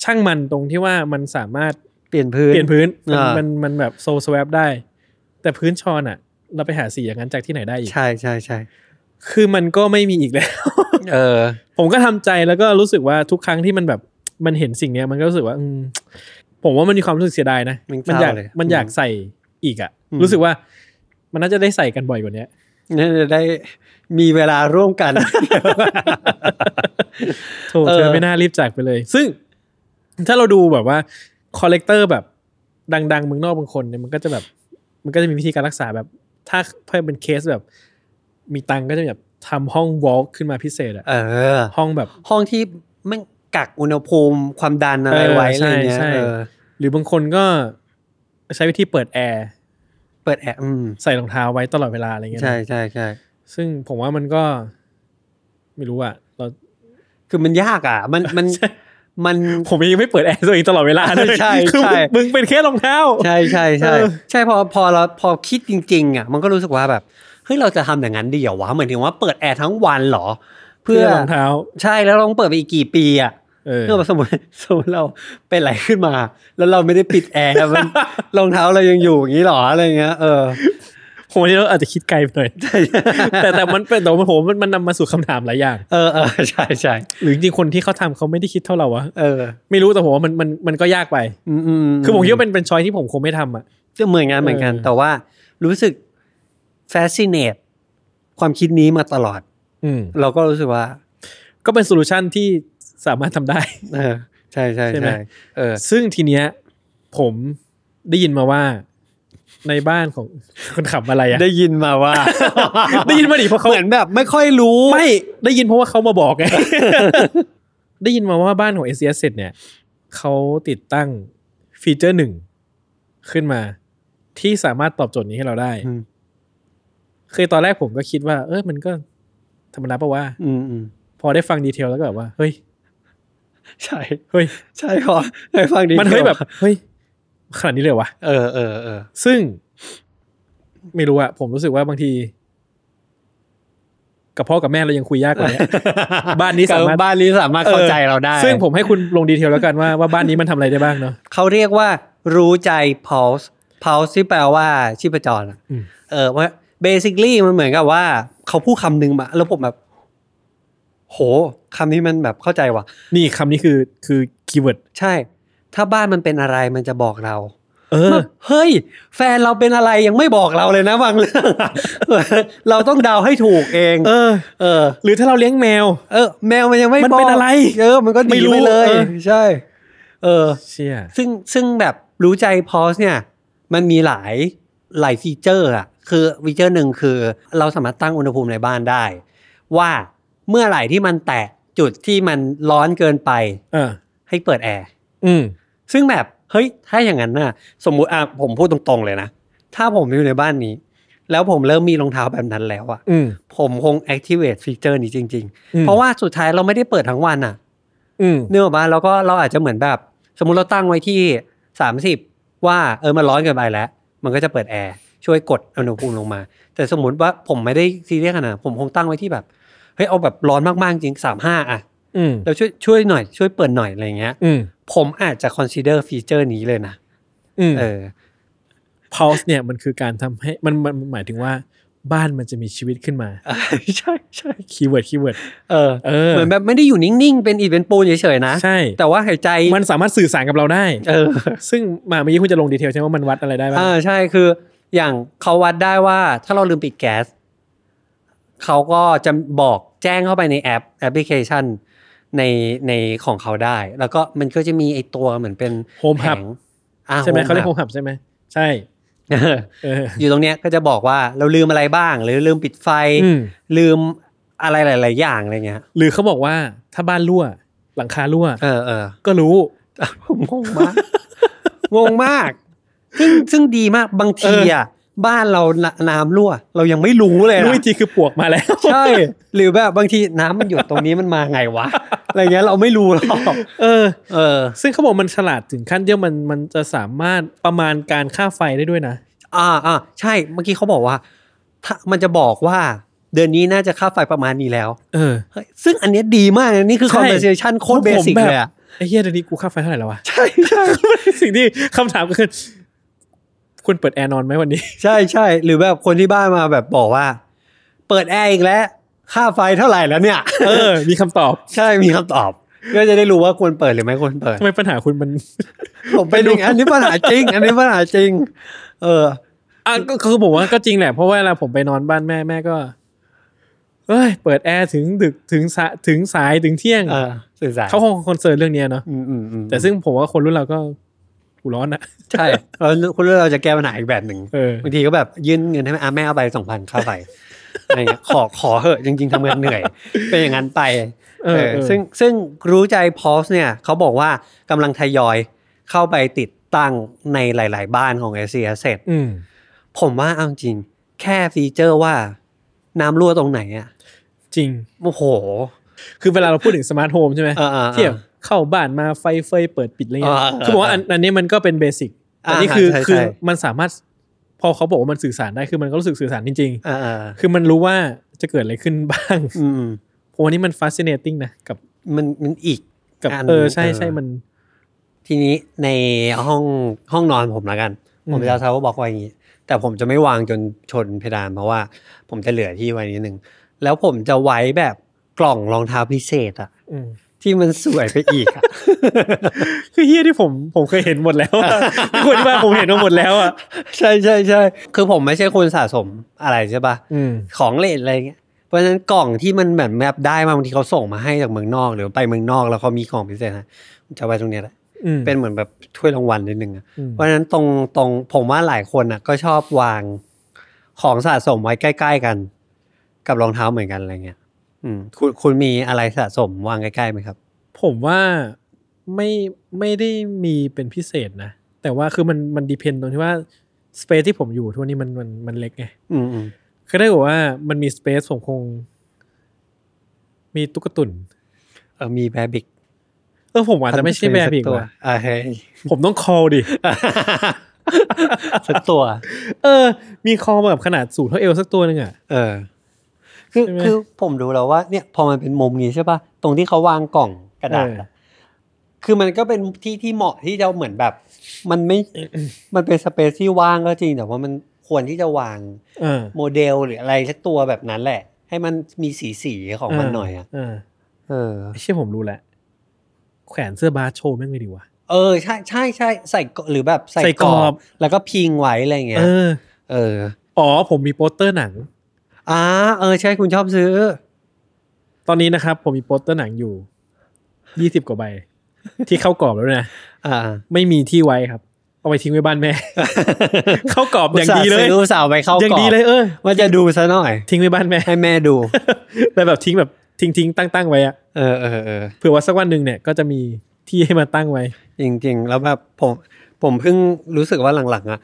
[SPEAKER 5] ช่างมันตรงที่ว่ามันสามารถ
[SPEAKER 4] เปลี่ยนพื้น
[SPEAKER 5] เปลี่ยนพื้นมัน
[SPEAKER 4] อ่ามั
[SPEAKER 5] มันมันแบบโซสวปได้ แต่พื้นชอนอะ เราไปหาสีอย่างนั้นจากที่ไหนได้อีก
[SPEAKER 4] ใช่ใช่ใช่
[SPEAKER 5] คือมันก็ไม่มีอีกแล้ว
[SPEAKER 4] เออ
[SPEAKER 5] ผมก็ทำใจแล้วก็รู้สึกว่าทุกครั้งที่มันแบบมันเห็นสิ่งเนี้ยมันก็รู้สึกว่าอืมผมว่ามันมีความรู้สึกเสียดายนะ
[SPEAKER 4] มันเศร้า
[SPEAKER 5] อยาก
[SPEAKER 4] เลย
[SPEAKER 5] มันอยาก
[SPEAKER 4] อืม
[SPEAKER 5] ใส่อีกอะ
[SPEAKER 4] อืม
[SPEAKER 5] รู้สึกว่า มันน่าจะได้ใส่กันบ่อยกว่านี้
[SPEAKER 4] นี่จะได้มีเวลาร่วมกัน
[SPEAKER 5] โธ่
[SPEAKER 4] เออ
[SPEAKER 5] เธอไม่น่ารีบจากไปเลย ซึ่งถ้าเราดูแบบว่าคอลเลกเตอร์แบบดังๆเมืองนอกบางคนเนี่ยมันก็จะแบบ มันก็จะมีวิธีการรักษาแบบ ถ้าเพิ่มเป็นเคสแบบ มีตังค์ก็จะแบบทำห้อง walk ขึ้นมาพิเศษอะ
[SPEAKER 4] เออ
[SPEAKER 5] ห้องแบบ
[SPEAKER 4] ห้องที่มันกักอุณหภูมิความดันอะไร
[SPEAKER 5] เออ
[SPEAKER 4] ไว้อะไร
[SPEAKER 5] ใช่
[SPEAKER 4] เงี้ย
[SPEAKER 5] ใช่
[SPEAKER 4] เออ
[SPEAKER 5] หรือบางคนก็ใช้วิธีเปิดแอร์
[SPEAKER 4] เปิดแอร์อืม
[SPEAKER 5] ใส่รองเท้าไว้ตลอดเวลาอะไรเงี้ยนะ
[SPEAKER 4] ใช่ใช่ใช่
[SPEAKER 5] ซึ่งผมว่ามันก็ ไม่รู้อะเรา
[SPEAKER 4] คือมันยากอะ มันมัน
[SPEAKER 5] ใช่
[SPEAKER 4] มัน
[SPEAKER 5] ผมยังไม่เปิดแอร์ตัวเองตลอดเวลาเลย
[SPEAKER 4] ใช่
[SPEAKER 5] คือ
[SPEAKER 4] ใช่
[SPEAKER 5] มึงมึงเป็นแค่รองเท้า
[SPEAKER 4] ใช่ใช่ใช่
[SPEAKER 5] เออ
[SPEAKER 4] ใช่พอพอเราพอคิดจริง ๆ อะ มันก็รู้สึกว่าแบบเฮ้ยเราจะทำอย่างนั้นดีเหรอวะเหมือนถึงว่าเปิดแอร์ทั้งวันเหรอ เพื่
[SPEAKER 5] เพื่
[SPEAKER 4] อ
[SPEAKER 5] อรองเท้า
[SPEAKER 4] ใช่แล้วเราต้องเปิดไปอีกกี่ปีอะ
[SPEAKER 5] เออ
[SPEAKER 4] เพื่อสมมติสมมติเราเป็นอะไรขึ้นมา แล้วเราไม่ได้ปิดแอร์มันรองเท้าเรายังอยู่อย่างนี้เหรออะไรเงี้ยเออ
[SPEAKER 5] ผมว่าเราอาจจะคิดไกลไปหน่อยแต่แต่มันเป็นแต่ว่าผมมันมันนำมาสู่คำถามหลายอย่าง
[SPEAKER 4] เออเออใช่ใช่
[SPEAKER 5] หรือจริงๆคนที่เขาทำเขาไม่ได้คิดเท่าเราวะ
[SPEAKER 4] เออ
[SPEAKER 5] ไม่รู้แต่ผมว่ามันมันมันก็ยากไป
[SPEAKER 4] อืมอืม
[SPEAKER 5] คือผมคิดว่าเป็นเป็น choice ที่ผมคงไม่ทำอะ
[SPEAKER 4] ก็เหมือนกันเหมือนกัน
[SPEAKER 5] เออ
[SPEAKER 4] แต่ว่ารู้สึก fascinate ความคิดนี้มาตลอด
[SPEAKER 5] อืม
[SPEAKER 4] เราก็รู้สึกว่า
[SPEAKER 5] ก็เป็น solution ที่ สามารถทำได้
[SPEAKER 4] เออใช่ใช่
[SPEAKER 5] ใช่ไหม
[SPEAKER 4] ใช่เออ
[SPEAKER 5] ซึ่งทีเนี้ย ผมได้ยินมาว่า ในบ้านของคนขับอะไรอะ
[SPEAKER 4] ได้ยินมาว่า
[SPEAKER 5] ได้ยินมาดิเพราะเขา
[SPEAKER 4] เหมือนแบบ ไม่ค่อยรู้
[SPEAKER 5] ไม่ได้ยินเพราะว่าเขามาบอกไงได้ยินมาว่าบ้านของ s อ s เนี่ยเขาติดตั้งฟีเจอร์หนึ่งขึ้นมา ที่สามารถตอบโจทย์นี้ให้เราได้
[SPEAKER 4] อืม
[SPEAKER 5] คือตอนแรกผมก็คิดว่า เออมันก็ธรรมดาปะว่า
[SPEAKER 4] อืมอืม
[SPEAKER 5] พอได้ฟังดีเทลแล้วก็แบบว่า เฮ้ย
[SPEAKER 4] ใช่
[SPEAKER 5] เฮ้ย
[SPEAKER 4] ใช่พอได้ฟังดี
[SPEAKER 5] มันเฮ้ยแบบเฮ้ยขนาดนี้เลยเหรอวะ
[SPEAKER 4] เออเออเออ
[SPEAKER 5] ซึ่ง ไม่รู้อะผมรู้สึกว่าบางที กับพ่อกับแม่เรายังคุยยากกว่าเนี้ยบ้านนี้สามารถ
[SPEAKER 4] บ้านนี้สามารถเข้าใจเราได้
[SPEAKER 5] ซึ่งผมให้คุณลงดีเทลแล้วกันว่าว่าบ้านนี้มันทำอะไรได้บ้างเนาะ
[SPEAKER 4] เขาเรียกว่า รู้ใจ pulse pulse ที่แปลว่าชีพจรอะ
[SPEAKER 5] อืม
[SPEAKER 4] เออว่า basically มันเหมือนกับว่า เขาพูดคำหนึ่งมาแล้วผมแบบ โหคำนี้มันแบบเข้าใจว่ะ
[SPEAKER 5] นี่คำนี้คือคือkeyword
[SPEAKER 4] ใช่ ถ้าบ้านมันเป็นอะไรมันจะบอกเรา
[SPEAKER 5] เออ
[SPEAKER 4] เฮ้ย แฟนเราเป็นอะไรยังไม่บอกเราเลยนะบางเรื่อง เราต้องเดาให้ถูกเอง
[SPEAKER 5] เออ
[SPEAKER 4] เออ
[SPEAKER 5] หรือถ้าเราเลี้ยงแมว
[SPEAKER 4] เออ แมวมันยังไม่
[SPEAKER 5] มัน
[SPEAKER 4] บอก
[SPEAKER 5] เป็นอะไร
[SPEAKER 4] เออ มันก็
[SPEAKER 5] ไม่รู้หนี
[SPEAKER 4] ไปเลย
[SPEAKER 5] เออ
[SPEAKER 4] ใช่ เออ
[SPEAKER 5] เชี่ย
[SPEAKER 4] ซึ่งซึ่งแบบรู้ใจ Pulse เนี่ย มันมีหลายหลาย feature อะคือ feature หนึ่งคือ เราสามารถตั้งอุณหภูมิในบ้านได้ ว่า เมื่อไหร่ที่มันแตะจุดที่มันร้อนเกินไป
[SPEAKER 5] เออ
[SPEAKER 4] ให้เปิดแอร์
[SPEAKER 5] อืม
[SPEAKER 4] ซึ่งแบบเฮ้ยถ้าอย่างนั้นน่ะ สมมุติอะผมพูดตรงๆเลยนะ ถ้าผมอยู่ในบ้านนี้ แล้วผมเริ่มมีรองเท้าแบบนั้นแล้วอะ
[SPEAKER 5] อืม
[SPEAKER 4] ผมคง activate feature นี้จริง
[SPEAKER 5] อืม
[SPEAKER 4] ๆ เพราะว่าสุดท้ายเราไม่ได้เปิดทั้งวันอะ
[SPEAKER 5] อืม
[SPEAKER 4] เนื่องมาแล้วก็เราอาจจะเหมือนแบบ สมมุติเราตั้งไว้ที่สามสิบว่าเออมันร้อนเกินไปแล้ว มันก็จะเปิดแอร์ช่วยกดอุณหภูมิลงมา แต่สมมุติว่าผมไม่ได้ซีเรียสขนาดนั้นผมคงตั้งไว้ที่แบบ เฮ้ยเอาแบบร้อนมากๆจริงสามห้าอะ
[SPEAKER 5] อืม
[SPEAKER 4] แล้วช่วยช่วยหน่อยช่วยเปิดหน่อยอะไรเงี้ย
[SPEAKER 5] อืม
[SPEAKER 4] ผมอาจจะ consider ฟีเจอร์นี้เลยนะ
[SPEAKER 5] อืม
[SPEAKER 4] เออ
[SPEAKER 5] pulse เนี่ยมันคือการทำให้มันมันมันหมายถึงว่าบ้านมันจะมีชีวิตขึ้นมา
[SPEAKER 4] ใช่ใช่
[SPEAKER 5] keyword keyword เอ
[SPEAKER 4] อ
[SPEAKER 5] เออ
[SPEAKER 4] เหมือนแบบไม่ได้อยู่นิ่งๆ เป็นอิฐเป็นปูนเฉยๆนะ
[SPEAKER 5] ใช่
[SPEAKER 4] แต่ว่าหายใจ
[SPEAKER 5] มันสามารถสื่อสารกับเราได้
[SPEAKER 4] เออ
[SPEAKER 5] ซึ่งมาเมื่อกี้คุณจะลงดีเทลใช่ไหมว่ามันวัดอะไรได้บ้าง
[SPEAKER 4] อ่าใช่คือ อย่างเขาวัดได้ว่าถ้าเราลืมปิดแก๊ส เขาก็จะบอกแจ้งเข้าไปในแอปแอปพลิเคชันในในของเขาได้ แล้วก็มันก็จะมีไอตัวเหมือนเป็น
[SPEAKER 5] Home
[SPEAKER 4] แผ
[SPEAKER 5] Hub
[SPEAKER 4] งอ่
[SPEAKER 5] ใช่ไหมเขาเรียกโฮ
[SPEAKER 4] Home
[SPEAKER 5] มหับใช่ไหมใช่
[SPEAKER 4] Hub
[SPEAKER 5] เออ
[SPEAKER 4] อยู่ตรงเนี้ยก็จะบอกว่าเราลืมอะไรบ้าง หรือลืมปิดไฟ
[SPEAKER 5] อืม
[SPEAKER 4] ลืมอะไรหลาย ๆ อย่างอะไรเงี้ย
[SPEAKER 5] หรือเขาบอกว่าถ้าบ้านรั่ว หลังคารั่ว
[SPEAKER 4] เออเออ
[SPEAKER 5] ก็รู้
[SPEAKER 4] ผมงงมากงงมากซึ่งซึ่งดีมากบางทีอะ บ้านเรานน้ำรั่ว เรายังไม่รู้เลย
[SPEAKER 5] รู้
[SPEAKER 4] นะ
[SPEAKER 5] อีกทีคือปวกมาแล้ว
[SPEAKER 4] ใช่ หรือแบบบางทีน้ำมันหยดตรงนี้มันมาไงวะอะไรเงี้ยเราไม่รู้หรอก
[SPEAKER 5] เออ
[SPEAKER 4] เออ
[SPEAKER 5] ซึ่งเขาบอกมันฉลาดถึงขั้นที่ว่ามันมันจะสามารถประมาณการค่าไฟได้ด้วยนะ
[SPEAKER 4] อ่าอ่าใช่เมื่อกี้เขาบอกว่าถ้ามันจะบอกว่าเดือนนี้น่าจะค่าไฟประมาณนี้แล้ว
[SPEAKER 5] เออ
[SPEAKER 4] เฮ้ยซึ่งอันเนี้ยดีมากนะนี่คือ
[SPEAKER 5] ใช่
[SPEAKER 4] conversation โคตร basic
[SPEAKER 5] ผมแบบ
[SPEAKER 4] เลยอะ
[SPEAKER 5] ไอ้เฮียเดี๋ยวนี้กูค่าไฟเท่าไหร่แล้ววะ
[SPEAKER 4] ใช่ใช่
[SPEAKER 5] สิ่งที่คำถามก็คือ คุณเปิดแอร์นอนไหมวันนี้
[SPEAKER 4] ใช่ใช่หรือแบบคนที่บ้านมาแบบบอกว่า เปิดแอร์อีกแล้ว ค่าไฟเท่าไหร่แล้วเนี่ย
[SPEAKER 5] เออ มีคำตอบ
[SPEAKER 4] ใช่มีคำตอบ ก็จะได้รู้ว่าควรเปิดหรือไม่ควรเปิด
[SPEAKER 5] ทำไมปัญหาคุณมัน
[SPEAKER 4] ผมเป็นอย่างอันนี้ปัญหาจริง อันนี้ปัญหาจริง เออ
[SPEAKER 5] อะก็คือผมว่าก็จริงแหละเพราะว่าเวลาผมไปนอนบ้านแม่แม่ก็เอ้ยเปิดแอร์ถึงดึกถึงสายถึงสายถึงเที่ยง
[SPEAKER 4] เออสื่อสาร
[SPEAKER 5] เขาคงคอนเซิร์นเรื่องเนี้ยเนาะ
[SPEAKER 4] อืมอืมอืม
[SPEAKER 5] แต่ซึ่งผมว่าคนรุ่นเราก็กู ร้อนอะ
[SPEAKER 4] ใช่เราคุณรู้เราจะแก้ปัญหาอีกแบบหนึ่ง
[SPEAKER 5] เออ
[SPEAKER 4] บางทีก็แบบยื่นเงินให้แม่อะแม่เอาไปสองพันค่าไฟอะไรเงี้ยขอขอเหอะจริง ๆทำงานเหนื่อย เป็นอย่างนั้นไป
[SPEAKER 5] เออเออ
[SPEAKER 4] ซึ่งซึ่งรู้ใจพอสเนี่ยเขาบอกว่ากำลังทยอยเข้าไปติดตั้งในหลาย ๆ บ้านของ s อ s เสร็จ
[SPEAKER 5] อืม
[SPEAKER 4] ผมว่าเอาจริง แค่ featureว่าน้ำรั่วตรงไหนอะ
[SPEAKER 5] จริง
[SPEAKER 4] โอ้โห
[SPEAKER 5] คือเวลาเราพูดถึง smart home ใช่ไหม
[SPEAKER 4] เออเออเออ
[SPEAKER 5] ที่แบบ เข้าบ้านมาไฟเฟยเปิดปิดอะไรเงี้ย
[SPEAKER 4] เออเออ
[SPEAKER 5] คือบอกว่าอันอันนี้มันก็เป็น basic
[SPEAKER 4] อ่า
[SPEAKER 5] อันนี้คือ
[SPEAKER 4] ใช่ใช่
[SPEAKER 5] คือมันสามารถพอเขาบอกว่ามันสื่อสารได้คือมันก็รู้สึกสื่อสารจริง
[SPEAKER 4] อ่าอ่า
[SPEAKER 5] ๆคือมันรู้ว่าจะเกิดอะไรขึ้นบ้าง
[SPEAKER 4] อืม
[SPEAKER 5] ผมว่านี่มัน fascinating นะกับ
[SPEAKER 4] มันมันอีก
[SPEAKER 5] กับ
[SPEAKER 4] อัน
[SPEAKER 5] เออใช่
[SPEAKER 4] เออ
[SPEAKER 5] ใช่มัน
[SPEAKER 4] ทีนี้ในห้องห้องนอนผมละกัน
[SPEAKER 5] อืม
[SPEAKER 4] ผมจะเซาบอกไว้อย่างนี้ แต่ผมจะไม่วางจนชนเพดานเพราะว่าผมจะเหลือที่ไว้นิดนึง แล้วผมจะไว้แบบกล่องรองเท้าพิเศษอะ
[SPEAKER 5] อืม
[SPEAKER 4] ที่มันสวยไปอีกอะ
[SPEAKER 5] คือเฮียที่ผมผมเคยเห็นหมดแล้วอะที่คนที่บ้านผมเห็นมาหมดแล้วอะ
[SPEAKER 4] ใช่ใช่ใช่คือผมไม่ใช่คนสะสมอะไรใช่ปะ
[SPEAKER 5] อืม
[SPEAKER 4] ของเล่นอะไรเงี้ยเพราะฉะนั้นกล่องที่มันแบบแบบได้มาบางทีเขาส่งมาให้จากเมืองนอก หรือไปเมืองนอกแล้วเขามีของพิเศษให้ผมจะไว้ตรงเนี้ยแหละ
[SPEAKER 5] อืม
[SPEAKER 4] เป็นเหมือนแบบถ้วยรางวัลนิดนึงอะ
[SPEAKER 5] อืม
[SPEAKER 4] เพราะฉะนั้นตรงตรงผมว่าหลายคนอะ ก็ชอบวางของสะสมไว้ใกล้ ๆ กัน กับรองเท้าเหมือนกันอะไรเงี้ยอืม คุณคุณมีอะไรสะสมวางใกล้ๆไหมครับ
[SPEAKER 5] ผมว่าไม่ไม่ได้มีเป็นพิเศษนะ แต่ว่าคือมันมัน depend ตรงที่ว่า space ที่ผมอยู่ทุกวันนี้มันมันมันเล็กไง
[SPEAKER 4] อืมอืม
[SPEAKER 5] คือได้บอกว่ามันมี space ผมคง มีตุ๊กตุ่น
[SPEAKER 4] เออมี Bearbrick
[SPEAKER 5] เออผมอาจจะไม่ใช่แบบอีก
[SPEAKER 4] ตัว
[SPEAKER 5] ว่ะ
[SPEAKER 4] อ่าเฮ้ย
[SPEAKER 5] ผมต้อง KAWS ดิ
[SPEAKER 4] สักตัว
[SPEAKER 5] เออ มี KAWS แบบขนาดสูงเท่าเอวสักตัวหนึงอะ
[SPEAKER 4] เออ คือ
[SPEAKER 5] ใช่ไหม
[SPEAKER 4] คือผมดูแล้วว่าเนี่ยพอมันเป็นมุมนี้ใช่ป่ะตรงที่เขาวางกล่องกระดาษ
[SPEAKER 5] เออ
[SPEAKER 4] อะคือมันก็เป็นที่ที่เหมาะที่จะเหมือนแบบ มันไม่มันเป็น space ที่ว่างก็จริง แต่ว่ามันควรที่จะวาง
[SPEAKER 5] เออ
[SPEAKER 4] โมเดลหรืออะไรสักตัวแบบนั้นแหละ ให้มันมีสีสีๆของมันหน่อยอะ
[SPEAKER 5] เออ
[SPEAKER 4] เออ
[SPEAKER 5] ไอ้เชี่ยผมรู้แหละ แขวนเสื้อบาสโชว์แม่งเลยดีวะ
[SPEAKER 4] เออใช่ใช่ใช่ใส่กรอบหรือแบบใส่
[SPEAKER 5] ใส่
[SPEAKER 4] กรอ
[SPEAKER 5] บ
[SPEAKER 4] แล้วก็พิงไว้อะไรเงี้ย
[SPEAKER 5] เออ
[SPEAKER 4] เออ
[SPEAKER 5] อ๋อผมมีโปสเตอร์หนัง
[SPEAKER 4] อ่าเออใช่คุณชอบซื้อ
[SPEAKER 5] ตอนนี้นะครับ ผมมีโปสเตอร์หนังอยู่ยี่สิบกว่าใบ ที่เข้ากรอบแล้วนะ
[SPEAKER 4] อ่า
[SPEAKER 5] ไม่มีที่ไว้ครับ เอาไปทิ้งไว้บ้านแม่ เข้ากรอบอย่างดีเลย
[SPEAKER 4] อุตส่าห์ซื้ออุตส่าห์ไปเข้า
[SPEAKER 5] อย่าง
[SPEAKER 4] กรอบ
[SPEAKER 5] ดีเลยเออ
[SPEAKER 4] ว่าจะดูซะหน่อย
[SPEAKER 5] ทิ้งไว้บ้านแม่
[SPEAKER 4] ให้แม่ดู
[SPEAKER 5] แต่แบบทิ้งแบบทิ้งทิ้งตั้งตั้งไว้อะ
[SPEAKER 4] เออเออเออ
[SPEAKER 5] เผื่อว่าสักวันหนึ่งเนี่ยก็จะมีที่ให้มาตั้งไว้
[SPEAKER 4] จริง ๆ แล้วแบบผม ผมเพิ่งรู้สึกว่าหลังๆอะ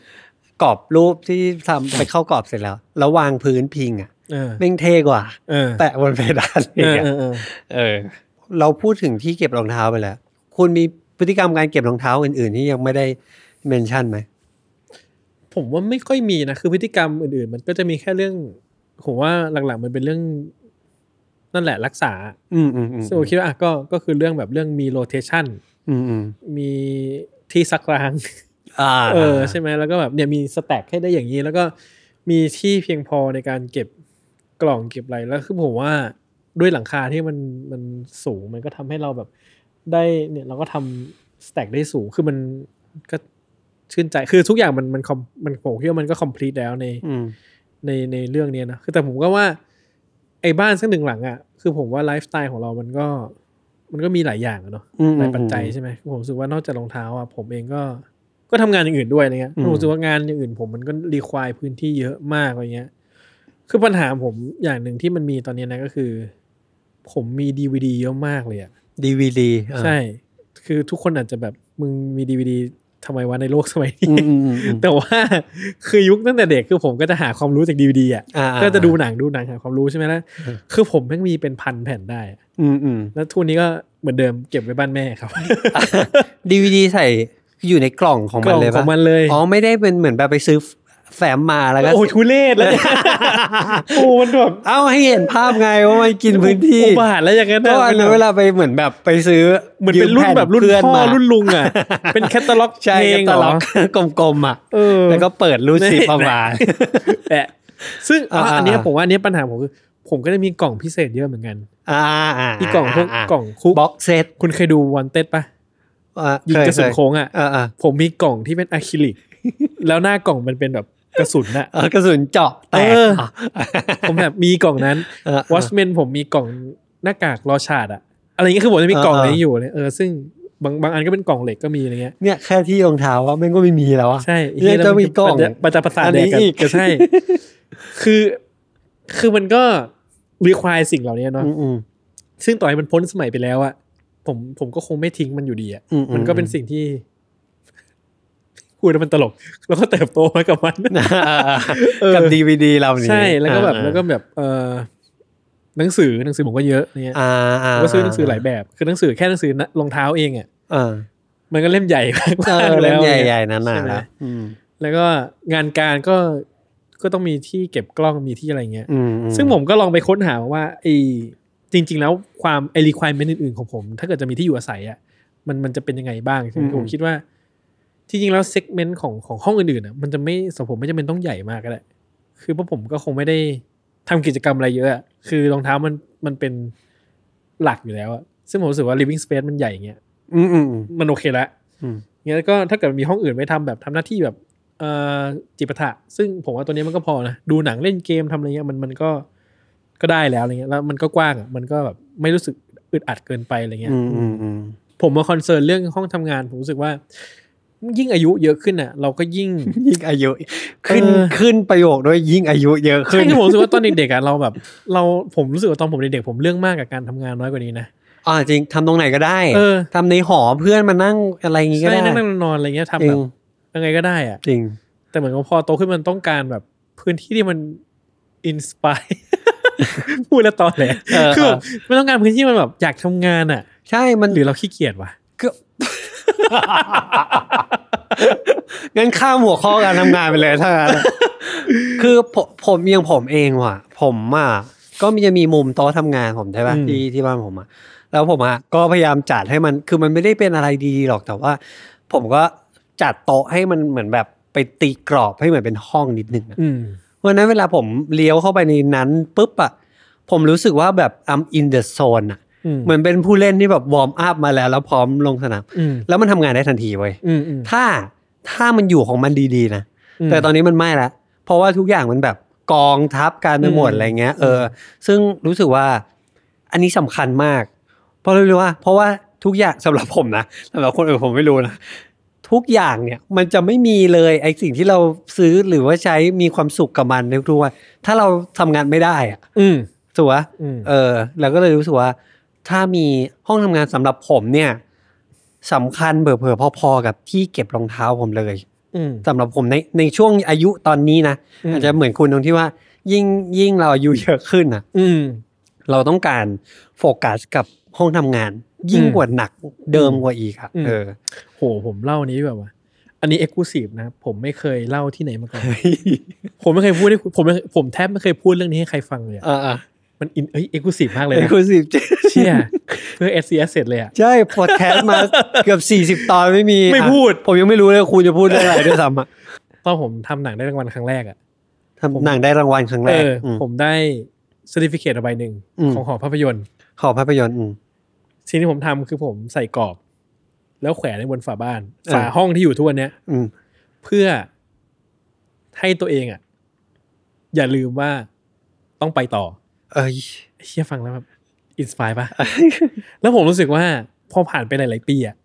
[SPEAKER 4] กรอบรูปที่ทำไปเข้ากรอบเสร็จแล้ว แล้ววางพื้นพิงอะ
[SPEAKER 5] เออ
[SPEAKER 4] แม่งเท่กว่า
[SPEAKER 5] เออ
[SPEAKER 4] แปะบนเพดาน
[SPEAKER 5] เอ
[SPEAKER 4] อีก
[SPEAKER 5] อ
[SPEAKER 4] อะ
[SPEAKER 5] เออเออ
[SPEAKER 4] เออ เราพูดถึงที่เก็บรองเท้าไปแล้วคุณมีพฤติกรรมการเก็บรองเท้าอื่นๆที่ยังไม่ได้เมนชั่นไหม
[SPEAKER 5] ผมว่าไม่ค่อยมีนะคือพฤติกรรมอื่นๆ มันก็จะมีแค่เรื่องผมว่าหลักๆมันเป็นเรื่อง นั่นแหละรักษา
[SPEAKER 4] อืมอืมอืม
[SPEAKER 5] ซึ่งผมคิดว่าอะก็ก็คือเรื่องแบบเรื่องมีโรเทชัน
[SPEAKER 4] อืมอืม
[SPEAKER 5] มีที่ซักล้าง
[SPEAKER 4] อ่า
[SPEAKER 5] เออใช่ไหมแล้วก็แบบเนี่ยมีสแต็กให้ได้อย่างนี้ แล้วก็มีที่เพียงพอในการเก็บ กล่องเก็บอะไรแล้วคือผมว่าด้วยหลังคาที่มันมันสูงมันก็ทำให้เราแบบได้เนี่ยเราก็ทำสแต็กได้สูงคือมันก็ชื่นใจคือทุกอย่างมันมัน com- มันผมคิดว่ามันก็ complete แล้วใน
[SPEAKER 4] อืม
[SPEAKER 5] ในในเรื่องเนี้ยนะคือแต่ผมก็ว่าไอ้บ้านสักหนึ่งหลังอะคือผมว่าไลฟ์สไตล์ของเรามันก็ มันก็มีหลายอย่างอะเนาะ
[SPEAKER 4] อืม
[SPEAKER 5] หลายปัจจัยใช่ไหมผมรู้สึกว่านอกจากรองเท้าอะผมเองก็ก็ทำงานอย่างอื่นด้วยอะไรเงี้ย
[SPEAKER 4] อืม
[SPEAKER 5] ผมรู้สึกว่างานอย่างอื่น ผมมันก็รีควายพื้นที่เยอะมากอะไรเงี้ย คือปัญหาผมอย่างหนึ่งที่มันมีตอนนี้นะก็คือ ผมมีดีวดีเยอะมากเลยอะ
[SPEAKER 4] ดีวีดี
[SPEAKER 5] ใช่ คือทุกคนอาจจะแบบมึงมีดีวดีทำไมวะในโลกสมัยนี้
[SPEAKER 4] อืมอืมอืมอืม
[SPEAKER 5] แต่ว่าคือยุคตั้งแต่เด็กคือผมก็จะหาความรู้จากดีวดีอะ
[SPEAKER 4] อ่า
[SPEAKER 5] ก็จะดูหนังดูหนังหาความรู้ใช่ไหมล่ะคือผมแม่งมีเป็นพันแผ่นได้อะ
[SPEAKER 4] อืมอืม
[SPEAKER 5] แล้วทุกวันนี้ก็เหมือนเดิมเก็บไว้บ้านแม่ครับ
[SPEAKER 4] ดีวีดีใส่อยู่ในกล่องของ
[SPEAKER 5] ก
[SPEAKER 4] มัน
[SPEAKER 5] ล่อง
[SPEAKER 4] เลย
[SPEAKER 5] ข
[SPEAKER 4] ปะ
[SPEAKER 5] องมกล่องของมันเลย
[SPEAKER 4] อ๋อไม่ได้เป็นเหมือนแบบไปซื้อ แฟ้มมาแล้วก็
[SPEAKER 5] โอ้ทุเรศแล้วเนี่ยโอ้มันแบบ
[SPEAKER 4] เอ้าให้เห็นภาพไงว่ามันกินพื้นที่
[SPEAKER 5] อุบาทว์แล้วอย่างนั้น
[SPEAKER 4] ก็
[SPEAKER 5] นะ
[SPEAKER 4] อันนั้นเวลาไปเหมือนแบบไปซื้อ
[SPEAKER 5] เหมือนเป็นรุ่นแบบรุ่น
[SPEAKER 4] ยืม
[SPEAKER 5] พ่อ
[SPEAKER 4] ผ่
[SPEAKER 5] รุ่นลุงอะเป็นแคตตาล็อก
[SPEAKER 4] ใช่
[SPEAKER 5] เพลง
[SPEAKER 4] ต
[SPEAKER 5] เหร
[SPEAKER 4] ล
[SPEAKER 5] อ
[SPEAKER 4] กกลมๆอะ
[SPEAKER 5] เออ
[SPEAKER 4] แล้วก็เปิดรูดซิปออกมา
[SPEAKER 5] แปะซึ่งอะ
[SPEAKER 4] อ่า
[SPEAKER 5] อันเนี้ย
[SPEAKER 4] อ่า
[SPEAKER 5] ผมว่าอันเนี้ยปัญหาผมคือผมก็จะมีกล่องพิเศษเยอะเหมือนกัน
[SPEAKER 4] อ่าอ่า
[SPEAKER 5] อีกล่องพวกกล่องคุก
[SPEAKER 4] บ็อกเซต
[SPEAKER 5] คุณเคยดูวันเต็ดปะยิงกระสุนโค้งอะ
[SPEAKER 4] อ่าอ่า
[SPEAKER 5] ผมมีกล่องที่เป็นอะคริลิก แล้วหน้ากล่องมันเป็นแบบ กระสุนน่ะ
[SPEAKER 4] เออกระสุนเจาะแตก
[SPEAKER 5] เออผมแบบมีกล่องนั้น
[SPEAKER 4] เออ
[SPEAKER 5] วอชแมนผมมีกล่องหน้ากากรอชาดอะอะไรเงี้ยคือผมจะมีกล่อง
[SPEAKER 4] เออ
[SPEAKER 5] นี้อยู่เลยเออซึ่งบางบางอันก็เป็นกล่องเหล็กก็มีอะไรเงี้ย
[SPEAKER 4] เนี่ยแค่ที่รองเท้าว่าแม่งก็ไม่มีแล้วอะ
[SPEAKER 5] ใช่
[SPEAKER 4] เนี่ยจะมีกล่อง
[SPEAKER 5] ประจาประสาท
[SPEAKER 4] อัน
[SPEAKER 5] แด
[SPEAKER 4] นี้
[SPEAKER 5] กกัน
[SPEAKER 4] อีก
[SPEAKER 5] ก็ใช่ คือ คือมันก็รีควายสิ่งเหล่านี้เนาะ
[SPEAKER 4] อืมอืม
[SPEAKER 5] ซึ่งต่อให้มันพ้นสมัยไปแล้วอะผมผมก็คงไม่ทิ้งมันอยู่ดีอะ
[SPEAKER 4] อืมอืม
[SPEAKER 5] มันก็เป็นสิ่งที่ พูดแล้วมันตลก แล้วก็เติบโตมากับมันเออ
[SPEAKER 4] กับดีวีดีเรานี่
[SPEAKER 5] ใช่แล้วก็แบบ
[SPEAKER 4] อ่า
[SPEAKER 5] แล้วก็แบบเออหนังสือหนังสือผมก็เยอะเนี่ย
[SPEAKER 4] อ่าอ่า
[SPEAKER 5] ผมก็ซื้อหนังสือหลายแบบ คือหนังสือแค่หนังสือนะรองเท้าเองอะ
[SPEAKER 4] อ่า
[SPEAKER 5] มันก็เล่มใหญ่มาก
[SPEAKER 4] เออ
[SPEAKER 5] ๆ
[SPEAKER 4] เล่
[SPEAKER 5] แล้
[SPEAKER 4] ม
[SPEAKER 5] ว
[SPEAKER 4] ใเนี่
[SPEAKER 5] ย
[SPEAKER 4] หญ่ๆนั่นน่ะ
[SPEAKER 5] ใช่ไหม
[SPEAKER 4] แล้วอืม
[SPEAKER 5] แล้วก็งานการก็ก็ต้องมีที่เก็บกล้องมีที่อะไรเงี้ย
[SPEAKER 4] อืม
[SPEAKER 5] ซึ่งผมก็ลองไปค้นหาว่าไอ้จริง ๆ แล้วความไอ้ requirement อื่นๆของผม ถ้าเกิดจะมีที่อยู่อาศัยอะมันมันจะเป็นยังไงบ้างใช่ไหมผมคิดว่าที่ จริงแล้วเซกเมนต์ของของห้องอื่นๆอะมันจะไม่สำหรับผมไม่จำเป็นต้องใหญ่มากก็ได้คือเพราะผมก็คงไม่ได้ทำกิจกรรมอะไรเยอะอะคือรองเท้ามันมันเป็นหลักอยู่แล้วอะซึ่งผมรู้สึกว่า living space มันใหญ่อย่างเงี้ย
[SPEAKER 4] อืมอืมอืม
[SPEAKER 5] มันโอเคแล้ว
[SPEAKER 4] อืม
[SPEAKER 5] งั้นก็ถ้าเกิดมีห้องอื่นไว้ทำแบบทำหน้าที่แบบเอ่อจิปาถะซึ่งผมว่าตัวนี้มันก็พอนะดูหนังเล่นเกมทำอะไรเงี้ยมันมันก็ก็ได้แล้วอะไรเงี้ยแล้วมันก็กว้างอะมันก็แบบไม่รู้สึกอึดอัดเกินไปอะไรเงี้ย
[SPEAKER 4] อืมอืมอืม
[SPEAKER 5] ผมมาคอนเซิร์นเรื่องห้องทำงานผมรู้สึกว่า ยิ่งอายุเยอะขึ้นอะ เราก็ยิ่ง
[SPEAKER 4] ยิ่งอายุ ขึ้น
[SPEAKER 5] เออ
[SPEAKER 4] ขึ้นประโยคด้วยยิ่งอายุเยอะขึ้
[SPEAKER 5] ใช่
[SPEAKER 4] น
[SPEAKER 5] คือผมรู้สึกว่าตอนเด็กๆอะเราแบบ เราผมรู้สึกว่าตอนผมเด็กๆผมเรื่องมากกับการทำงานน้อยกว่านี้นะ
[SPEAKER 4] อ่าจริงทำตรงไหนก็ได้
[SPEAKER 5] เออ
[SPEAKER 4] ทำในหอเพื่อนมานั่งอะไรอย่างงี้ก็
[SPEAKER 5] ใช่
[SPEAKER 4] ได้
[SPEAKER 5] นั่งๆนอนๆอะไรเงี้ยทำ
[SPEAKER 4] จริ
[SPEAKER 5] แบ
[SPEAKER 4] ง
[SPEAKER 5] บยังไงก็ได้อะ
[SPEAKER 4] จริง
[SPEAKER 5] แต่เหมือนกับพอโตขึ้นมันต้องการแบบพื้นที่ที่มันอินสปายพูดแล้วตอนแหล
[SPEAKER 4] เออ
[SPEAKER 5] คือแบบมันต้องการพื้นที่มันแบบอยากทำงานอะ
[SPEAKER 4] ใช่มัน
[SPEAKER 5] หรือเราขี้เกียจวะ
[SPEAKER 4] ก็ งั้นข้ามหัวข้อการทำงานไปเลยถ้างั้นคือผมผมอยังผมเองว่ะ ผมอะก็มีจะมีมุมโต๊ะทำงานผมใช่ป่ะที่ที่บ้านผมอะแล้วผมอะก็พยายามจัดให้มันคือมันไม่ได้เป็นอะไรดีหรอกแต่ว่า ผมก็จัดโต๊ะให้มันเหมือนแบบไปตีกรอบให้เหมือนเป็นห้องนิดนึงอะ
[SPEAKER 5] อืม
[SPEAKER 4] เพราะฉะนั้นเวลาผมเลี้ยวเข้าไปในนั้นปุ๊บอะผมรู้สึกว่าแบบ I'm in the zone อะ
[SPEAKER 5] อืม
[SPEAKER 4] เหมือนเป็นผู้เล่นที่แบบวอร์มอัพมาแล้ว แล้วพร้อมลงสนาม
[SPEAKER 5] อืม
[SPEAKER 4] แล้วมันทำงานได้ทันทีเว้ย
[SPEAKER 5] อืมอืม
[SPEAKER 4] ถ้าถ้ามันอยู่ของมันดีๆนะ
[SPEAKER 5] อืม
[SPEAKER 4] แต่ตอนนี้มันไม่ละเพราะว่าทุกอย่างมันแบบกองทับการไปหมด
[SPEAKER 5] อืม
[SPEAKER 4] อะไรเงี้ย เออ ซึ่งรู้สึกว่า อันนี้สำคัญมาก เพราะรู้ว่า เพราะว่าทุกอย่างสำหรับผมนะสำหรับคนอื่นผมไม่รู้นะทุกอย่างเนี่ยมันจะไม่มีเลยไอสิ่งที่เราซื้อหรือว่าใช้มีความสุขกับมันในทุกวันถ้าเราทำงานไม่ได้อะ
[SPEAKER 5] อืม
[SPEAKER 4] ถูกปะ
[SPEAKER 5] อืม
[SPEAKER 4] เออเราก็เลยรู้สึกว่า ถ้ามีห้องทำงานสำหรับผมเนี่ยสำคัญเผื่อๆพอๆกับที่เก็บรองเท้าผมเลย
[SPEAKER 5] อืม
[SPEAKER 4] สำหรับผมในในช่วงอายุตอนนี้นะ
[SPEAKER 5] อืม
[SPEAKER 4] อาจจะเหมือนคุณตรงที่ว่า ยิ่งยิ่งเราอายุเยอะขึ้นอะ
[SPEAKER 5] อืม
[SPEAKER 4] เราต้องการโฟกัสกับห้องทำงาน ยิ่ง
[SPEAKER 5] อืม
[SPEAKER 4] กว่าหนักเดิมกว่าอีกอะ
[SPEAKER 5] อืม
[SPEAKER 4] เออ
[SPEAKER 5] โหผมเล่านี้แบบว่า อันนี้ exclusive นะผมไม่เคยเล่าที่ไหนมาก่อนผมไม่เคยพูดให้คุณผมไม่ผมแทบไม่เคยพูดเรื่องนี้ให้ใครฟังเลยอะ
[SPEAKER 4] เออเออ
[SPEAKER 5] มันอินเอ้ย exclusive มากเลยนะ
[SPEAKER 4] exclusive
[SPEAKER 5] เชี่ยเพื่อ success เลยอะ
[SPEAKER 4] ใช่ พอดแคสต์มาเกือบสี่สิบ40 ตอนไม่มี
[SPEAKER 5] ไม่
[SPEAKER 4] อะ
[SPEAKER 5] พูด
[SPEAKER 4] ผมยังไม่รู้เลยคุณจะพูดเรื่องอะไรด้วยซ้ำอะ
[SPEAKER 5] ตอนผมทำหนังได้รางวัลครั้งแรกอะ
[SPEAKER 4] ทำหนังได้รางวัลครั้งแรก
[SPEAKER 5] เอออื
[SPEAKER 4] ม
[SPEAKER 5] ผมได้ certificate ใบหนึ่ง
[SPEAKER 4] อืม
[SPEAKER 5] ของหอภาพยนตร์
[SPEAKER 4] หอภาพยนตร์อืม
[SPEAKER 5] สิ่งที่ผมทำคือผมใส่กรอบ แล้วแขวนไว้บนฝาบ้าน
[SPEAKER 4] เออ
[SPEAKER 5] ฝาห้องที่อยู่ทุกวันเนี้ย
[SPEAKER 4] อืม
[SPEAKER 5] เพื่อให้ตัวเองอะ อย่าลืมว่าต้องไปต่อ
[SPEAKER 4] เอ้ย
[SPEAKER 5] เชี่ยฟังแล้วแบบ inspire ปะแล้วผมรู้สึกว่าพอผ่านไปหลายๆปีอะ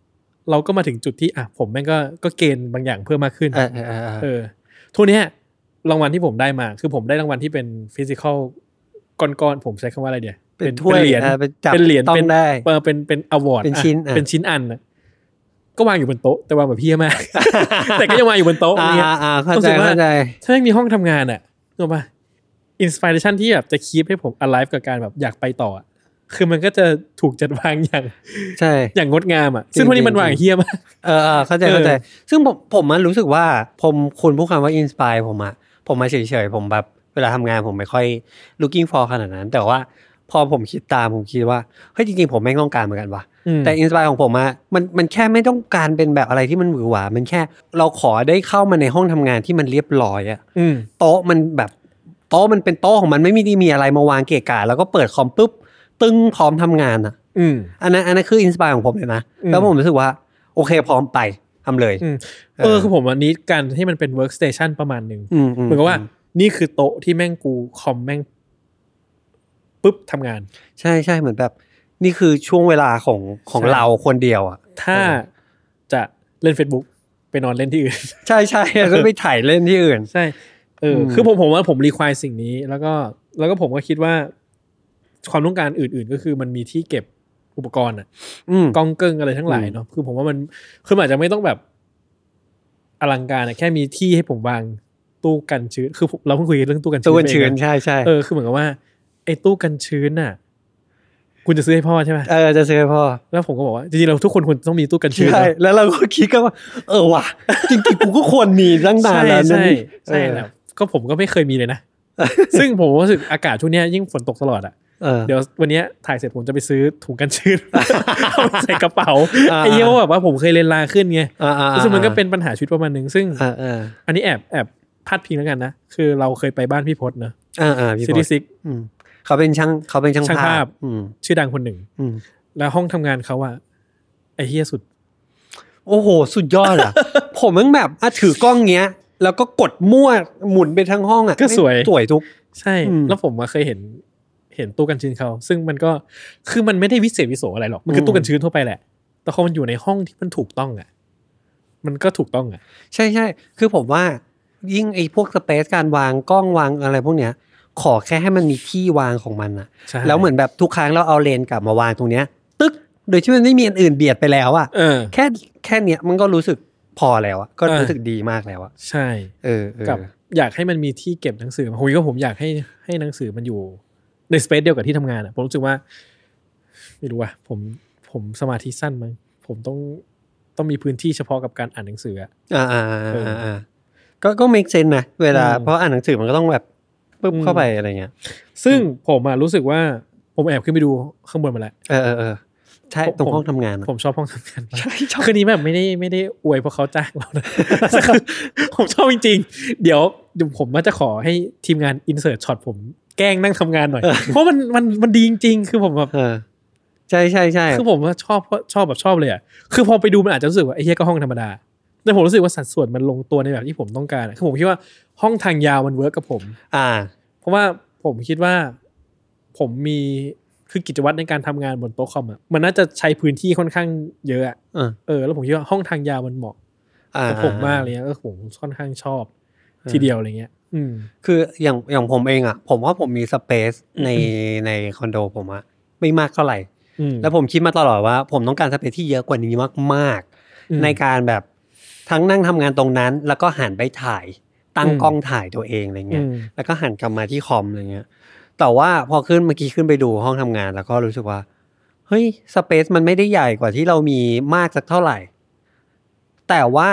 [SPEAKER 5] เราก็มาถึงจุดที่อะผมแม่งก็ก็ gain บางอย่างเพิ่มมากขึ้น
[SPEAKER 4] เออเออเออเออ
[SPEAKER 5] เออทุกเนี้ยรางวัลที่ผมได้มาคือผมได้รางวัลที่เป็น physical ก้อนๆผมใช้คำว่าอะไรเดีย
[SPEAKER 4] เป็นถ้วย
[SPEAKER 5] เหรียญ
[SPEAKER 4] อะเป็นจับ
[SPEAKER 5] เป็นเหรียญ
[SPEAKER 4] ต้อง
[SPEAKER 5] เป็น
[SPEAKER 4] ได้
[SPEAKER 5] เออเป็นเป็น award
[SPEAKER 4] เป็นชิ้นอะ
[SPEAKER 5] เป็นชิ้นอันนะก็วางอยู่บนโต๊ะแต่วางแบบเหี้ยมากแต่ก็ยังวางอยู่บนโต๊ะ
[SPEAKER 4] อ่า
[SPEAKER 5] อะไรเงี้ย
[SPEAKER 4] อ่าอ่าเข้าใจรู้
[SPEAKER 5] สึกว่า
[SPEAKER 4] เข้าใจ
[SPEAKER 5] ถ้าไม่มีห้องทำงานอะรู้ป่ะ inspiration ที่แบบจะ keep ให้ผม alive กับการแบบอยากไปต่ออะคือมันก็จะถูกจัดวางอย่าง
[SPEAKER 4] ใช่
[SPEAKER 5] อย่างงดงามอะ ซึ่งพวกนี้มันวางเหี้ยมาก
[SPEAKER 4] เออเออเข้าใจ
[SPEAKER 5] เออ
[SPEAKER 4] เข้าใจ ซึ่งผมผมมันรู้สึกว่าผมคุณพูดคำว่า inspire ผมอะผมมาเฉยๆ ผมแบบเวลาทำงานผมไม่ค่อย looking for ขนาดนั้น แต่ว่าพอผมคิดตามผมคิดว่าเฮ้ยจริงๆ ผมแม่งต้องการเหมือนกันว่ะ
[SPEAKER 5] อืม
[SPEAKER 4] แต่ inspire ของผมอะมันมันแค่ไม่ต้องการเป็นแบบอะไรที่มันหวือหวา มันแค่เราขอได้เข้ามาในห้องทำงานที่มันเรียบร้อยอะ
[SPEAKER 5] อืม
[SPEAKER 4] โต๊ะมันแบบ โต๊ะมันเป็นโต๊ะของมันไม่มีดีมีอะไรมาวางเกะกะแล้วก็เปิดคอมปุ๊บตึ้งพร้อมทำงานอะ
[SPEAKER 5] อืม
[SPEAKER 4] อันนั้นอันนั้นคืออินสปายของผมเลยนะ
[SPEAKER 5] อืม
[SPEAKER 4] แล้วผมรู้สึกว่า โอเคพร้อมไปทำเลย
[SPEAKER 5] อืมเออคือผมวันนี้การที่มันเป็น workstation ประมาณหนึ่ง
[SPEAKER 4] อืม
[SPEAKER 5] เหมือนกับว่า นี่คือโต๊ะที่แม่งกูคอมแม่งปุ๊บทำงาน
[SPEAKER 4] ใช่ใช่เหมือนแบบ นี่คือช่วงเวลาของของ
[SPEAKER 5] ใช่
[SPEAKER 4] เราคนเดียวอะ
[SPEAKER 5] ถ้าจะเล่น Facebook ไปนอนเล่นที่อื่น
[SPEAKER 4] ใช่ใช่แล้วก็ไปถ่ายเล่นที่อื่น
[SPEAKER 5] ใช่ เอออ
[SPEAKER 4] ม
[SPEAKER 5] คือผมผมว่าผมรีควายสิ่งนี้ แล้วก็แล้วก็ผมก็คิดว่า ความต้องการอื่น ๆ ก็คือมันมีที่เก็บอุปกรณ์อะ
[SPEAKER 4] อืม
[SPEAKER 5] กล้องเกิ้งอะไรทั้งหลาย
[SPEAKER 4] อืม
[SPEAKER 5] เนาะคือผมว่ามันคือมันอาจจะไม่ต้องแบบอลังการอะแค่มีที่ให้ผมวางตู้กันชื้น คือผมเราเพิ่งคุยเรื่องตู้กันชื้น
[SPEAKER 4] ตัวกัน
[SPEAKER 5] ไป
[SPEAKER 4] ชื้น
[SPEAKER 5] เองะ
[SPEAKER 4] ใช่ใช่
[SPEAKER 5] เออคือเหมือนกับว่าไอ้ตู้กันชื้นน่ะ คุณจะซื้อให้พ่อใช่ไหม
[SPEAKER 4] เออจะซื้อให้พ่อ
[SPEAKER 5] แล้วผมก็บอกว่าจริงๆเราทุกคนควรต้องมีตู้กันชื้น
[SPEAKER 4] ใช่
[SPEAKER 5] เนอะ
[SPEAKER 4] แล้วเราก็คิดกันว่า เออว่ะจริงๆกูก็ควรมีตั้งนานแล้ว
[SPEAKER 5] ใช่
[SPEAKER 4] นั่น
[SPEAKER 5] ใช่
[SPEAKER 4] นี่
[SPEAKER 5] ใช่
[SPEAKER 4] เออ
[SPEAKER 5] แล้ว ก็ผมก็ไม่เคยมีเลยนะ ซึ่งผมรู้สึกอากาศช่วงเนี้ยยิ่งฝนตกตลอดอะ
[SPEAKER 4] เออ
[SPEAKER 5] เดี๋ยววันเนี้ยถ่ายเสร็จผมจะไปซื้อถุงกันชื้นเอามาใส่กระเป๋า
[SPEAKER 4] อ่า
[SPEAKER 5] ไอ้เหี้ยว่าแบบว่าผมเคยเรียนลาขึ้นไง
[SPEAKER 4] อ่าอ่า
[SPEAKER 5] ซึ่งมันก็เป็นปัญหาชีวิตประมาณหนึ่งซึ่ง
[SPEAKER 4] อ่าอ่า
[SPEAKER 5] อันนี้แอบแอบพาดพิงแล้วกันนะ คือเราเคยไปบ้านพี่พศเนอะ
[SPEAKER 4] อ่าอ่าพี่
[SPEAKER 5] ซิ
[SPEAKER 4] พ
[SPEAKER 5] ตี้
[SPEAKER 4] ศ
[SPEAKER 5] ซิก
[SPEAKER 4] อืมเขาเป็นช่างเขาเป็นช่าง
[SPEAKER 5] ช่างภาพ
[SPEAKER 4] อืม
[SPEAKER 5] ชื่อดังคนหนึ่ง
[SPEAKER 4] อืม
[SPEAKER 5] แล้วห้องทำงานเขาอะไอ้เฮียสุด
[SPEAKER 4] โอ้โห สุดยอดอะผมมันแบบอะถือกล้องเงี้ย แล้วก็กดมั่วหมุนไปทั้งห้องอะ
[SPEAKER 5] ก็สวย
[SPEAKER 4] สวยทุก
[SPEAKER 5] ใช่
[SPEAKER 4] อืม
[SPEAKER 5] แล้วผมมาเคยเห็นเห็นตู้กันชื้นเขา ซึ่งมันก็คือมันไม่ได้วิเศษวิโสอะไรหรอก มันคือตู้กันชื้นทั่วไปแหละ แต่แล้วพอมันอยู่ในห้องที่มันถูกต้องอะ มันก็ถูกต้องอะ
[SPEAKER 4] ใช่ใช่ คือผมว่า ยิ่งไอ้พวกสเปซการวางกล้องวางอะไรพวกเนี้ย ขอแค่ให้มันมีที่วางของมันอะ
[SPEAKER 5] ใช่
[SPEAKER 4] แล้วเหมือนแบบทุกครั้งเราเอาเลนกลับมาวางตรงเนี้ย ตึ๊ก โดยที่มันไม่มีอันอื่นเบียดไปแล้วอะ
[SPEAKER 5] เออ
[SPEAKER 4] แค่แค่เนี้ยมันก็รู้สึก พอแล้วอะก็
[SPEAKER 5] เออ
[SPEAKER 4] รู้สึกดีมากแล้วอะ
[SPEAKER 5] ใช่
[SPEAKER 4] เออเออ
[SPEAKER 5] กับอยากให้มันมีที่เก็บหนังสือผมก็ผมอยากให้ให้หนังสือมันอยู่ในสเปซเดียวกับที่ทำงานอะผมรู้สึกว่า ไม่รู้ว่าผมผมสมาธิสั้นมั้งผมต้องต้องมีพื้นที่เฉพาะกับการอ่านหนังสืออะ
[SPEAKER 4] อ่าอ่า
[SPEAKER 5] เอ
[SPEAKER 4] อ่า
[SPEAKER 5] อ
[SPEAKER 4] อ่าก็ก็ make sense นะเวลา
[SPEAKER 5] อืม
[SPEAKER 4] เพราะอ่านหนังสือมันก็ต้องแบบปึ๊บ
[SPEAKER 5] อืม
[SPEAKER 4] เข้าไปอะไรเงี้ย
[SPEAKER 5] ซึ่งผมอะรู้สึกว่าผมแอบขึ้นไปดูข้างบนมาแล้ว
[SPEAKER 4] เออเออเออ ใช่
[SPEAKER 5] ผม
[SPEAKER 4] ตรง
[SPEAKER 5] ผม
[SPEAKER 4] ห้องทำงานอะ
[SPEAKER 5] ผมชอบห้องทำงานมากคืนนี้แบบไม่ได้ไม่ได้อวยเพราะเขาจ้างเรานะผมชอบจริง ๆ เดี๋ยวเดี๋ยวผมว่าจะขอให้ทีมงานอินเสิร์ตช็อตผมแกล้งนั่งทำงานหน่อย เพราะมันมันมันดีจริงๆ คือผมแบบ
[SPEAKER 4] เออใช่ใช่ใช่
[SPEAKER 5] คือผมว่าชอบชอบแบบชอบเลยอะคือพอไปดูมันอาจจะรู้สึกว่าไอ้เหี้ยก็ห้องธรรมดาแต่ผมรู้สึกว่าสัดส่วนมันลงตัวในแบบที่ผมต้องการอะคือผมคิดว่าห้องทางยาวมัน work กับผม
[SPEAKER 4] อ่า
[SPEAKER 5] เพราะว่าผมคิดว่าผมมี คือกิจวัตรในการทำงานบนโต๊ะคอมอะมันน่าจะใช้พื้นที่ค่อนข้างเยอะอะ
[SPEAKER 4] เออ
[SPEAKER 5] เออแล้วผมคิดว่าห้องทางยาวมันเหมาะ
[SPEAKER 4] อ่า
[SPEAKER 5] กับผมมากเลยเงี้ยก็ผมค่อนข้างชอบ ทีเดียวอะไรเงี้ยอืม
[SPEAKER 4] คืออย่างอย่างผมเองอะ ผมว่าผมมีสเปซในในคอนโดผมอะไม่มากเท่าไหร่
[SPEAKER 5] อืม
[SPEAKER 4] แล้วผมคิดมาตลอดว่า ผมต้องการสเปซที่เยอะกว่านี้มาก
[SPEAKER 5] อืม
[SPEAKER 4] ๆในการแบบทั้งนั่งทำงานตรงนั้น แล้วก็หันไปถ่ายตั้ง
[SPEAKER 5] อืม
[SPEAKER 4] กล้องถ่ายตัวเองอะไรเงี้ย
[SPEAKER 5] อืม
[SPEAKER 4] แล้วก็หันกลับมาที่คอมอะไรเงี้ย แต่ว่าพอขึ้นเมื่อกี้ขึ้นไปดูห้องทำงาน แล้วก็รู้สึกว่า เฮ้ยสเปซมันไม่ได้ใหญ่กว่าที่เรามีมากสักเท่าไหร่ แต่ว่า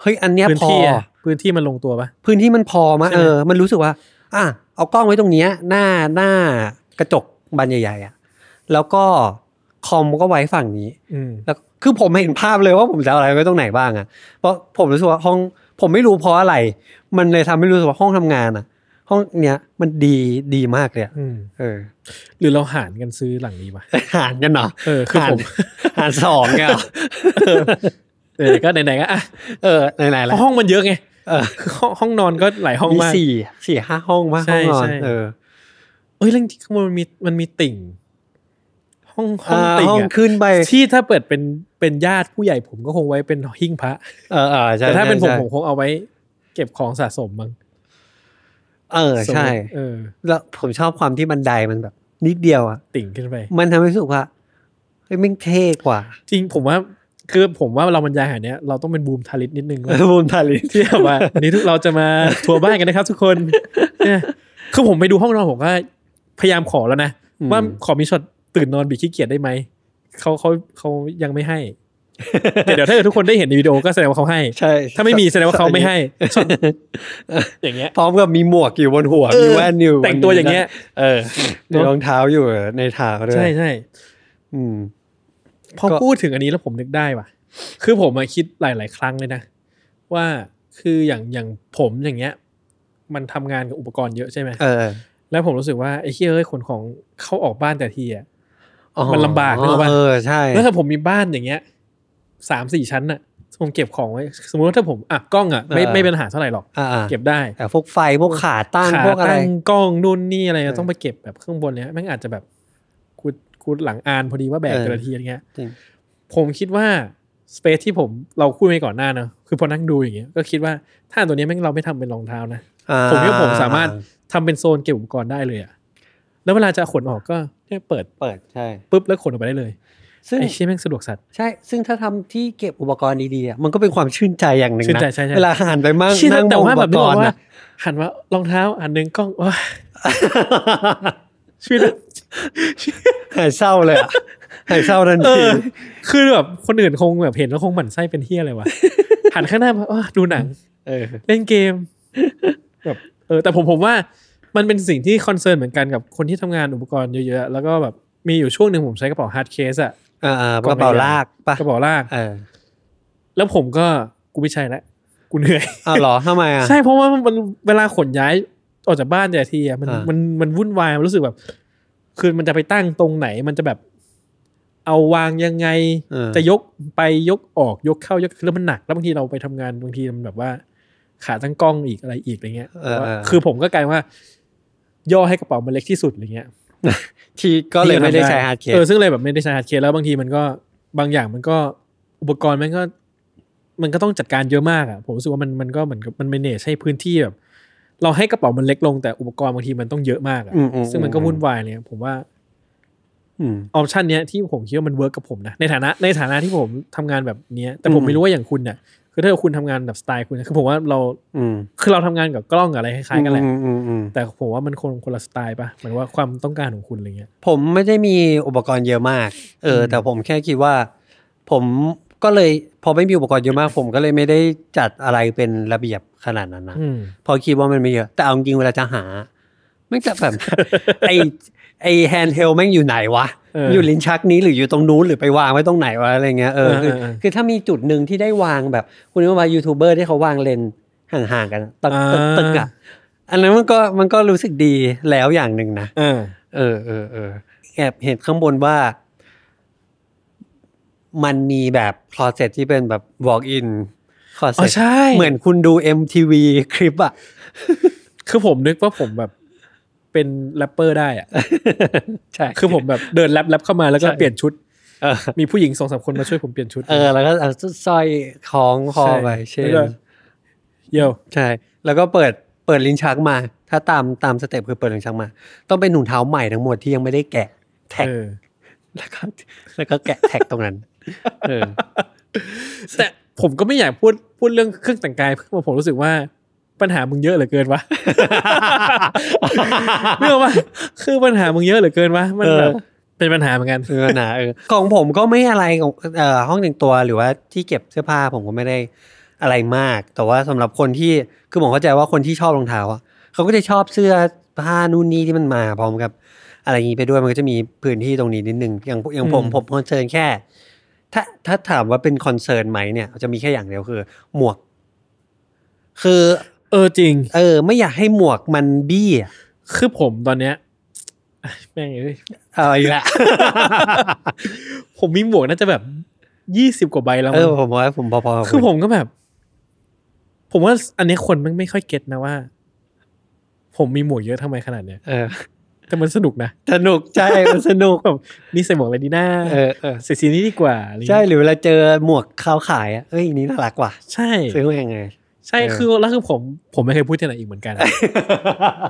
[SPEAKER 4] เฮ้ยอันเนี้ย
[SPEAKER 5] พื้น
[SPEAKER 4] พอ
[SPEAKER 5] ที่อะพื้นที่มันลงตัวปะ
[SPEAKER 4] พื้นที่มันพอมะ
[SPEAKER 5] ใช่ไหม
[SPEAKER 4] เออ มันรู้สึกว่า อะเอากล้องไว้ตรงเนี้ย หน้าหน้ากระจกบานใหญ่ๆอะแล้วก็คอมก็ไว้ฝั่งนี้
[SPEAKER 5] อืม
[SPEAKER 4] แล้วคือผมเห็นภาพเลยว่าผมจะเอาอะไรไว้ตรงไหนบ้างอะเพราะผมรู้สึกว่าห้องผมไม่รู้เพราะอะไร มันเลยทำให้รู้สึกว่าห้องทำงานอะ ห้องเนี้ยมันดีดีมากเลยอะ
[SPEAKER 5] อืม
[SPEAKER 4] เออ
[SPEAKER 5] หรือเราหารกันซื้อหลังนี้ปะ
[SPEAKER 4] หารกันเหรอ
[SPEAKER 5] เออคือ
[SPEAKER 4] หาร
[SPEAKER 5] ผม
[SPEAKER 4] หารสองเนี่ยเหรอ
[SPEAKER 5] เออก็ไหนๆก็อะ
[SPEAKER 4] เออไหนๆ
[SPEAKER 5] เพ
[SPEAKER 4] แล้ว
[SPEAKER 5] ราะห้องมันเยอะไง
[SPEAKER 4] เออ
[SPEAKER 5] คือห้องห้องนอนก็หลายห้อง
[SPEAKER 4] มี
[SPEAKER 5] มาก
[SPEAKER 4] สี่สี่ห้าห้องวะ
[SPEAKER 5] ใช่
[SPEAKER 4] ห้องนอน
[SPEAKER 5] ใช่
[SPEAKER 4] เออ
[SPEAKER 5] เอ้ยเรื่องที่ข้างบนมันมีมันมีติ่ง ห้องห้อง
[SPEAKER 4] อ่า
[SPEAKER 5] ติ่ง
[SPEAKER 4] ห้อง
[SPEAKER 5] อะ
[SPEAKER 4] ขึ้นไป
[SPEAKER 5] ที่ถ้าเปิดเป็นเป็นญาติผู้ใหญ่ผมก็คงไว้เป็นหิ้งพระ
[SPEAKER 4] เออเออใช่
[SPEAKER 5] แต่ถ้าเป็นผม
[SPEAKER 4] ใช่
[SPEAKER 5] ผมคงเอาไว้ เก็บของสะสมมั้ง
[SPEAKER 4] เออใช่
[SPEAKER 5] สมมุติเออ
[SPEAKER 4] แล้วผมชอบความที่บันไดมันแบบ นิดเดียวอะ
[SPEAKER 5] ติ่งขึ้นไป
[SPEAKER 4] มันทำให้รู้สึกว่าเฮ้ยแม่งเท่กว่า
[SPEAKER 5] จริงผมว่าคือผมว่าเราบรรยายหาเนี้ยเราต้องเป็นบูมทาริสนิดนึงว่า
[SPEAKER 4] บูมทาริส
[SPEAKER 5] ที่แบบว่าวันนี้ทุกเราจะมาทัวร์บ้านกันนะครับ ทุกคนเนี่ยคือผมไปดูห้องนอนผมก็พยายามขอแล้วนะ
[SPEAKER 4] อืม
[SPEAKER 5] ว่าขอมีช็อตตื่นนอนบิดขี้เกียจได้ไหมเขาเขาเขายังไม่ให้ แต่เดี๋ยวถ้าเกิดทุกคนได้เห็นในวิดีโอก็แสดงว่าเขาให้
[SPEAKER 4] ใช่
[SPEAKER 5] ถ้าไม่มีแสดงว่าเขาไม่ให้ช็อตอย่างเงี้ย
[SPEAKER 4] พร้อมกับมีหมวกอยู่บนหัว
[SPEAKER 5] เออ
[SPEAKER 4] มีแว่นอยู่
[SPEAKER 5] แต่งตัวอย่างเงี้ย
[SPEAKER 4] เออมีรองเท้าอยู่ในเท้าด้วย
[SPEAKER 5] ใช่ใช่
[SPEAKER 4] อืม
[SPEAKER 5] พอ
[SPEAKER 4] ก็
[SPEAKER 5] พูดถึงอันนี้แล้วผมนึกได้ว่ะ คือผมมาคิดหลาย ๆ ครั้งเลยนะ ว่าคืออย่างอย่างผมอย่างเงี้ย มันทำงานกับอุปกรณ์เยอะใช่ไหม
[SPEAKER 4] เออ
[SPEAKER 5] แล้วผมรู้สึกว่าไอ้เหี้ยเอ้ยขนของเข้าออกบ้านแต่ทีอะ
[SPEAKER 4] อ๋อ
[SPEAKER 5] มันลำบากนึกออกปะ
[SPEAKER 4] เออใช่
[SPEAKER 5] แล้วถ้าผมมีบ้านอย่างเงี้ย สามสี่ชั้นน่ะผมเก็บของไว้สมมติว่าถ้าผมอะกล้องอะไม่ไม่เป็นปัญหาเท่าไหร่หรอก
[SPEAKER 4] อ่า
[SPEAKER 5] เก็บได้
[SPEAKER 4] แต่พวกไฟพวกขาตั้ง
[SPEAKER 5] ขา
[SPEAKER 4] พวกอะไร
[SPEAKER 5] ตั้งกล้องนู่นนี่อะไร
[SPEAKER 4] เออ
[SPEAKER 5] ต้องไปเก็บแบบข้างบนเนี้ยแม่งอาจจะแบบกูกูหลังอานพอดีว่าแบก
[SPEAKER 4] เออ
[SPEAKER 5] แต่ละทีอะไรเงี้ย
[SPEAKER 4] จริง
[SPEAKER 5] ผมคิดว่าสเปซที่ผมเราคุยไปก่อนหน้าเนอะคือพอนั่งดูอย่างเงี้ยก็คิดว่าถ้าอันตัวเนี้ยแม่งเราไม่ทำเป็นรองเท้านะ
[SPEAKER 4] อ่า
[SPEAKER 5] ผมคิดว่าผมสามารถทำเป็นโซนเก็บอุปกรณ์ได้เลยอะแล้วเวลาจะขนออกก็แค่เปิด
[SPEAKER 4] เปิดใช่
[SPEAKER 5] ปุ๊บแล้วขนออกไปได้เลย
[SPEAKER 4] ซึ่ง
[SPEAKER 5] ไอ้เชี่ยแม่งสะดวกสัตว์
[SPEAKER 4] ใช่ ซึ่งถ้าทำที่เก็บอุปกรณ์ดีๆอะมันก็เป็นความชื่นใจอย่างหนึ่ง
[SPEAKER 5] ชื่น
[SPEAKER 4] นะ
[SPEAKER 5] ใจใช่ใช่
[SPEAKER 4] เวลาหันไปมั่ง
[SPEAKER 5] เชี่ย
[SPEAKER 4] นั่งม
[SPEAKER 5] แต่
[SPEAKER 4] อง
[SPEAKER 5] ว่า
[SPEAKER 4] อุ
[SPEAKER 5] แบ
[SPEAKER 4] ป
[SPEAKER 5] บนึ
[SPEAKER 4] ก
[SPEAKER 5] กอ
[SPEAKER 4] ร
[SPEAKER 5] อก
[SPEAKER 4] ณ์
[SPEAKER 5] ว่า
[SPEAKER 4] นะ
[SPEAKER 5] หันว่ารองเท้าอันหนึ่งกล้องว้าชีวิต
[SPEAKER 4] หายเศร้าเลยอะหายเศร้าทัน
[SPEAKER 5] เอ
[SPEAKER 4] ที
[SPEAKER 5] อคือแบบคนอื่นคงแบบเห็นแล้วคงหมั่นไส้เป็นเฮียอะไรวะหันข้างหน้ามาอ้าดูหนัง
[SPEAKER 4] เออ
[SPEAKER 5] เล่นเกมแบบเออแต่ผมผมว่ามันเป็นสิ่งที่ concern เหมือนกันกับคนที่ทำงานอุปกรณ์เยอะๆ แล้วก็แบบมีอยู่ช่วงหนึ่งผมใช้กระเป๋า hard case อะ
[SPEAKER 4] อ่ากระเป๋าลากปะ
[SPEAKER 5] กระเป๋าลาก
[SPEAKER 4] เออ
[SPEAKER 5] แล้วผมก็กูไม่ใช้แล้วกูเหนื่อย
[SPEAKER 4] อ้าวเหรอทำไมอะ
[SPEAKER 5] ใช่เพราะว่ามันเวลาขนย้ายออกจากบ้านแต่ละทีอะมัน
[SPEAKER 4] อ่ามั
[SPEAKER 5] มันมันมันวุ่นวายมันรู้สึกแบบ คือมันจะไปตั้งตรงไหนมันจะแบบ เอาวางยังไง
[SPEAKER 4] เออ
[SPEAKER 5] จะยกไปยกออกยกเข้ายกแล้วมันหนัก แล้วบางทีเราไปทำงานบางทีมันแบบว่า ขาตั้งกล้องอีกอะไรอีกอะไรเงี้ย
[SPEAKER 4] เออเออ
[SPEAKER 5] คือผมก็กลายว่า ย่อให้กระเป๋ามันเล็กที่สุดอะไรเงี้ย
[SPEAKER 4] ที่ก็เลยไม่ได้ใช้ hard case เอ
[SPEAKER 5] อซึ่งเลยแบบไม่ได้ใช้ hard case แล้วบางทีมันก็บางอย่างมันก็อุปกรณ์มันก็ มันก็ต้องจัดการเยอะมากอะผมรู้สึกว่ามันมันก็เหมือนกับมัน manage ให้พื้นที่แบบเราให้กระเป๋ามันเล็กลงแต่อุปกรณ์บางทีมันต้องเยอะมากอะ
[SPEAKER 4] อืมอืม
[SPEAKER 5] ซึ่งมันก็
[SPEAKER 4] อืม
[SPEAKER 5] วุ่นวายเนี่ยผมว่า
[SPEAKER 4] อืม
[SPEAKER 5] option เนี้ยที่ผมคิดว่ามัน work กับผมนะในฐานะในฐานะที่ผมทำงานแบบเนี้ย แต่ผม
[SPEAKER 4] อืม
[SPEAKER 5] ไม่รู้ว่าอย่างคุณเนี่ย คือถ้าเกิดคุณทำงานแบบสไตล์คุณนะคือผมว่าเรา
[SPEAKER 4] อืม
[SPEAKER 5] คือเราทำงานกับกล้องกับอะไรคล้ายๆกันแหละ
[SPEAKER 4] อืมอืมอืม
[SPEAKER 5] แต่ผมว่ามันคนคนละสไตล์ปะเหมือนว่าความต้องการของคุณอะไรเงี้ย
[SPEAKER 4] ผมไม่ได้มีอุปกรณ์เยอะมาก เอออื
[SPEAKER 5] ม
[SPEAKER 4] แต่ผมแค่คิดว่า ผมก็เลยพอไม่มีอุปกรณ์เยอะมาก ผมก็เลยไม่ได้จัดอะไรเป็นระเบียบขนาดนั้นนะ
[SPEAKER 5] อืม
[SPEAKER 4] เพอคิดว่ามันไม่เยอะ แต่เอาจริงๆเวลาจะหาแม่งจะแบบไอไอ handheld แม่งอยู่ไหนวะ
[SPEAKER 5] เออ
[SPEAKER 4] อ
[SPEAKER 5] อ
[SPEAKER 4] ยู่ลิ้นชักนี้หรืออยู่ตรงนู้นหรือไปวางไว้ตรงไหนวะอะไรเงี้ยเออคือ
[SPEAKER 5] เออเออ
[SPEAKER 4] คือถ้ามีจุดหนึ่งที่ได้วางแบบ คุณนึกว่ายูทูบเบอร์ที่เขาวางเลนส์ห่างๆกันตึกตึกตึกอะอันนั้นมันก็มันก็รู้สึกดีแล้วอย่างหนึ่งนะ
[SPEAKER 5] เออ
[SPEAKER 4] เออเออเออแอบเห็นข้างบนว่า มันมีแบบ closet ที่เป็นแบบ walk in คลอ
[SPEAKER 5] อ๋
[SPEAKER 4] เซ็
[SPEAKER 5] อ
[SPEAKER 4] ต
[SPEAKER 5] ใช่
[SPEAKER 4] เหมือนคุณดู MTV คลิปอะ
[SPEAKER 5] คือผมนึกว่าผมแบบ เป็นแรปเปอร์ได้อะ
[SPEAKER 4] ใช่
[SPEAKER 5] คือผมแบบเดินแรปแรปเข้ามาแล้วก็
[SPEAKER 4] ใช่
[SPEAKER 5] เปลี่ยนชุด
[SPEAKER 4] เออ
[SPEAKER 5] มีผู้หญิงสองสามคนมาช่วยผมเปลี่ยนชุด
[SPEAKER 4] เออแล้วก็เอาสร้อยคล้องคอไปเช่น
[SPEAKER 5] แล้วก็เยี่ยว
[SPEAKER 4] ใช่ แล้วก็เปิดเปิดลิ้นชักมา ถ้าตามตาม step คือเปิดลิ้นชักมา ต้องเป็นถุงเท้าใหม่ทั้งหมดที่ยังไม่ได้แกะ tag
[SPEAKER 5] เออ
[SPEAKER 4] แล้วก็แล้วก็แกะ tag ตรงนั้นเออ
[SPEAKER 5] แต่ผมก็ไม่อยากพูดพูดเรื่องเครื่องแต่งกายเพราะผมรู้สึกว่า ปัญหามึงเยอะเหลือเกินวะไม่รู้ว่าคือปัญหามึงเยอะเหลือเกินวะมันแบบ
[SPEAKER 4] เออ
[SPEAKER 5] เป็นปัญหาเหมือนกัน
[SPEAKER 4] คือปัญหาเออของผมก็ไม่อะไรของเอ่อห้องแต่งตัวหรือว่าที่เก็บเสื้อผ้าผมก็ไม่ได้อะไรมาก แต่ว่าสำหรับคนที่คือผมเข้าใจว่าคนที่ชอบรองเท้าอะเขาก็จะชอบเสื้อผ้านู่นนี่ที่มันมาพร้อมกับ อะไรอย่างนี้ไปด้วยมันก็จะมีพื้นที่ตรงนี้นิดนึงอย่างอย่างผม
[SPEAKER 5] อืม
[SPEAKER 4] ผม concern แค่ ถ้าถ้าถามว่าเป็น concern ไหมเนี่ย จะมีแค่อย่างเดียวคือ หมวก คือ
[SPEAKER 5] เออจริง
[SPEAKER 4] เออ ไม่อยากให้หมวกมันบี้อะ
[SPEAKER 5] คือผมตอนเนี้ยแม่งเอ้ย
[SPEAKER 4] เอาอีกละ
[SPEAKER 5] ผมมีหมวกน่าจะแบบยี่สิบกว่าใบแล้ว
[SPEAKER 4] เอ
[SPEAKER 5] มั้
[SPEAKER 4] องผมว่าผมพอๆกับ
[SPEAKER 5] คือ
[SPEAKER 4] ณ
[SPEAKER 5] ผมก็แบบ ผมว่าอันนี้คนมันไม่ค่อยเก็ตนะว่า ผมมีหมวกเยอะทำไมขนาดเนี้ย
[SPEAKER 4] เออ
[SPEAKER 5] แต่มันสนุกนะ
[SPEAKER 4] สนุกใช่มันสนุก
[SPEAKER 5] แบบนี่ใส่หมวกอะไรดีหน้า
[SPEAKER 4] เออเออ
[SPEAKER 5] ใส่สีนี้ดีกว่าอะไร
[SPEAKER 4] ใช่
[SPEAKER 5] เงี้ย
[SPEAKER 4] หรือเวลาเจอหมวกเขาขายอะเอ้ยอันนี้น่ารักว่ะ
[SPEAKER 5] ใช่
[SPEAKER 4] ซื้อมายังไง
[SPEAKER 5] ใช่
[SPEAKER 4] เออ
[SPEAKER 5] คือแล้วคือผมผมไม่เคยพูดที่ไหนอีกเหมือนกัน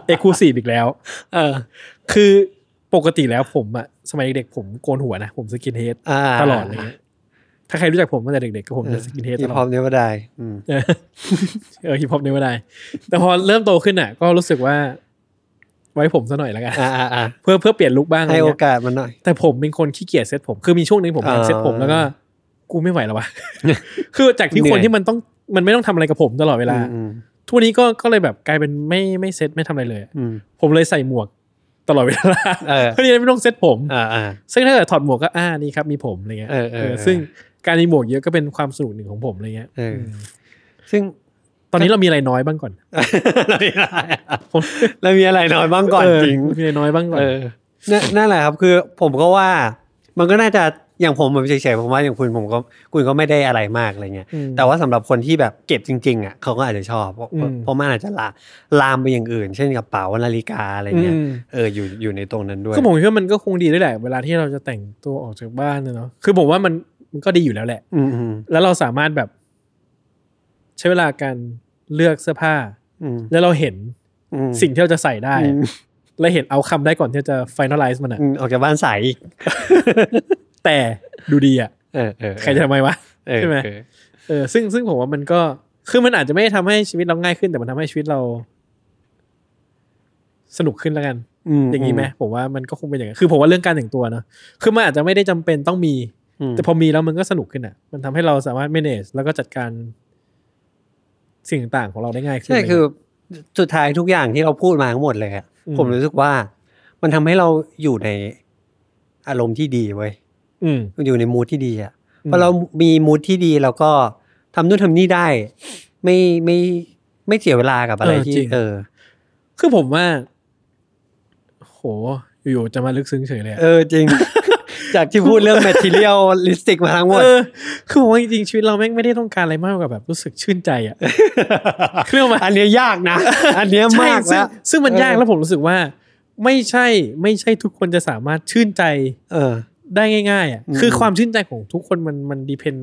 [SPEAKER 5] exclusive อีกแล้ว
[SPEAKER 4] เออ
[SPEAKER 5] คือปกติแล้วผมอะสมัยเด็กๆผมโกนหัวนะ ผม skinhead
[SPEAKER 4] อ่า
[SPEAKER 5] ตลอดอะไรเงี้ยถ้าใครรู้จักผมตั้งแต่เด็กๆก็ผมจะ skinhead ตลอด
[SPEAKER 4] ที่พร้อมเนี้ยก็ได้อืม
[SPEAKER 5] เออเออฮิปฮอปนี่ไม่ได้ แต่พอเริ่มโตขึ้นอะ ก็รู้สึกว่า ไว้ผมซะหน่อยแล้วกัน
[SPEAKER 4] อ่าอ่าอ่า
[SPEAKER 5] เพื่อเพื่อเปลี่ยนลุคบ้างอะไร
[SPEAKER 4] ให้โอกาสมันหน่อย
[SPEAKER 5] แต่ผมเป็นคนขี้เกียจเซ็ตผมคือมีช่วงหนึ่งผมอยาก
[SPEAKER 4] อ่า
[SPEAKER 5] เซ็ตผมแล้วก็ กูไม่ไหวแล้ววะคือจากที่
[SPEAKER 4] เหนื่
[SPEAKER 5] ค
[SPEAKER 4] อย
[SPEAKER 5] นที่มันต้อง มันไม่ต้องทำอะไรกับผมตลอดเวลา
[SPEAKER 4] อืม
[SPEAKER 5] ทุกวันนี้ก็ก็เลยแบบกลายเป็นไม่ไม่เซ็ตไม่ทำอะไรเลยอะ
[SPEAKER 4] อืม
[SPEAKER 5] ผมเลยใส่หมวกตลอดเวลา
[SPEAKER 4] เออ
[SPEAKER 5] เพื่อที่จะไม่ต้องเซ็ตผม
[SPEAKER 4] อ่าอ่า
[SPEAKER 5] ซึ่งถ้าเกิดถอดหมวกก็อ่านี่ครับมีผมอะไรเงี้ย
[SPEAKER 4] เออเออเออ
[SPEAKER 5] ซึ่งการมีหมวกเยอะก็เป็นความสนุกหนึ่งของผมอะไรเงี้ย
[SPEAKER 4] เอออื
[SPEAKER 5] ม
[SPEAKER 4] ซึ่ง
[SPEAKER 5] ตอนนี้เรามีอะไรน้อยบ้างก่อน
[SPEAKER 4] เรามีอะไรอะ
[SPEAKER 5] ผม
[SPEAKER 4] เรามีอะไรน้อยบ้างก่อน
[SPEAKER 5] เจ
[SPEAKER 4] ริง
[SPEAKER 5] มีอะไรน้อยบ้างก่อน
[SPEAKER 4] เออนั่นนั่นแหละครับคือผมก็ว่ามันก็น่าจะ อย่างผมผมเฉยๆผมว่าอย่างคุณผมก็คุณก็ไม่ได้อะไรมากอะไรเงี้ย
[SPEAKER 5] ม
[SPEAKER 4] แต่ว่าสำหรับคนที่แบบเก็บจริงๆอะเขาก็อาจจะชอบเพราะ
[SPEAKER 5] อืม
[SPEAKER 4] เพราะมันอาจจะลาลามไปอย่างอื่น เช่นกระเป๋านาฬิกาอะไรเงี้ย
[SPEAKER 5] อืม
[SPEAKER 4] เอออยู่อยู่ในตรงนั้นด้วย
[SPEAKER 5] คือผมคิดว่ามันก็คงดีด้วยแหละ เวลาที่เราจะแต่งตัวออกจากบ้านนะเนาะคือผมว่ามันมันก็ดีอยู่แล้วแหละ
[SPEAKER 4] อืมอืม
[SPEAKER 5] แล้วเราสามารถแบบ ใช้เวลาการเลือกเสื้อผ้า
[SPEAKER 4] อืม
[SPEAKER 5] แล้วเราเห็น
[SPEAKER 4] อืม
[SPEAKER 5] สิ่งที่เราจะใส่ได้
[SPEAKER 4] อืม
[SPEAKER 5] และเห็นเอาคำได้ก่อนที่จะ finalize มันอะ
[SPEAKER 4] อืมออกจากบ้านใสอีก
[SPEAKER 5] แต่ดูดีอะ
[SPEAKER 4] เออเออ
[SPEAKER 5] ใครจะทำไมวะ
[SPEAKER 4] เออ
[SPEAKER 5] ใช่ไหม
[SPEAKER 4] เออ
[SPEAKER 5] เออซึ่งซึ่งผมว่ามันก็คือมันอาจจะไม่ได้ทำให้ชีวิตเราง่ายขึ้นแต่มันทำให้ชีวิตเรา สนุกขึ้นแล้วกัน
[SPEAKER 4] ม
[SPEAKER 5] อย่างนี้ไหมผมว่ามันก็คงเป็นอย่างนั้นคือผมว่าเรื่องการแต่งตัวเนอะคือมันอาจจะไม่ได้จำเป็นต้องมี
[SPEAKER 4] อืม
[SPEAKER 5] แต่พอมีแล้วมันก็สนุกขึ้นอะ มันทำให้เราสามารถ manage แล้วก็จัดการสิ่งต่างๆของเราได้ง่ายขึ้น
[SPEAKER 4] ใช่คือสุดท้ายทุกอย่างที่เราพูดมาทั้งหมดเลยอะ
[SPEAKER 5] อืม
[SPEAKER 4] ผมรู้สึกว่า มันทำให้เราอยู่ในอารมณ์ที่ดีเว้ย
[SPEAKER 5] อืม
[SPEAKER 4] อยู่ในมูทที่ดีอะ
[SPEAKER 5] อืม
[SPEAKER 4] พอเรามีมูทที่ดีเราก็ทำนู่นทำนี่ได้ ไม่ไม่ไม่เสียเวลากับอะไรที่เออ
[SPEAKER 5] คือผมว่า โห อยู่ๆจะมาลึกซึ้งเฉยเลยอะ
[SPEAKER 4] เออจริง จากที่พูดเรื่อง materialistic มาทั้งหมด
[SPEAKER 5] เออคือผมว่าจริงๆชีวิตเราแม่งไม่ได้ต้องการอะไรมากกว่าแบบรู้สึกชื่นใจอะเครื่องมา
[SPEAKER 4] อันเนี้ยยากนะ อันเนี้ย
[SPEAKER 5] ใช่
[SPEAKER 4] มาก
[SPEAKER 5] ซึ่ง
[SPEAKER 4] แล้ว
[SPEAKER 5] ซึ่งมัน
[SPEAKER 4] เออ
[SPEAKER 5] ยากแล้วผมรู้สึกว่า ไม่ใช่ ไม่ใช่ทุกคนจะสามารถชื่นใจ
[SPEAKER 4] เออ
[SPEAKER 5] ได้ง่ายๆอะ
[SPEAKER 4] อืม
[SPEAKER 5] คือความชื่นใจของทุกคนมันมันดีเพน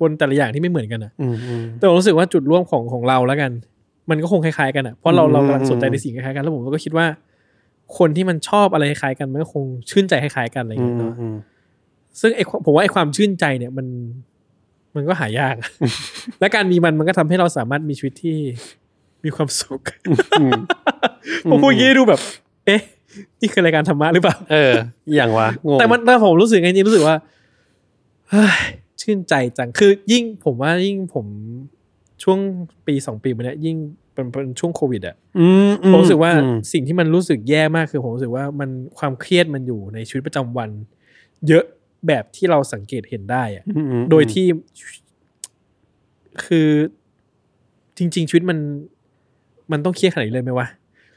[SPEAKER 5] บนแต่ละอย่างที่ไม่เหมือนกันอะ
[SPEAKER 4] อืมอืม
[SPEAKER 5] แต่ผมรู้สึกว่าจุดร่วมของของเราแล้วกัน มันก็คงคล้ายๆกันอะเพราะเรา
[SPEAKER 4] อืม
[SPEAKER 5] เรากำลังสนใจในสิ่งคล้ายๆกันแล้วผมก็คิดว่า คนที่มันชอบอะไรคล้ายๆกันมันก็คงชื่นใจคล้ายๆกันอะไรอย่าง
[SPEAKER 4] อื
[SPEAKER 5] เงี้
[SPEAKER 4] ม
[SPEAKER 5] ยเนาะ
[SPEAKER 4] อืม
[SPEAKER 5] ซึ่งไอ้ความผมว่าไอ้ความชื่นใจเนี่ยมัน มันก็หายาก และการมีมันมันก็ทำให้เราสามารถมีชีวิตที่มีความสุข
[SPEAKER 4] อืม
[SPEAKER 5] ผมพูดอย่างนี้ดูแบบ เอ๊ะ นี่คือรายการธรรมะหรือเปล่า
[SPEAKER 4] เออ อย่างวะงง
[SPEAKER 5] แต่มันแต่ผมรู้สึกไงจริงๆรู้สึกว่าเฮ้ยชื่นใจจัง คือยิ่งผมว่ายิ่งผมช่วงปีสองปีมาเนี้ยยิ่งเป็นเป็นช่วงโควิดอะ
[SPEAKER 4] อืมอื
[SPEAKER 5] ผมรู้สึกว่า
[SPEAKER 4] อืม
[SPEAKER 5] สิ่งที่มันรู้สึกแย่มากคือผมรู้สึกว่ามันความเครียดมันอยู่ในชีวิตประจำวัน เยอะแบบที่เราสังเกตเห็นได้อะ
[SPEAKER 4] อืมอืม
[SPEAKER 5] โดยที่ คือจริง ๆ ชีวิตมัน มันต้องเครียดขนาดนี้เลยไหมวะ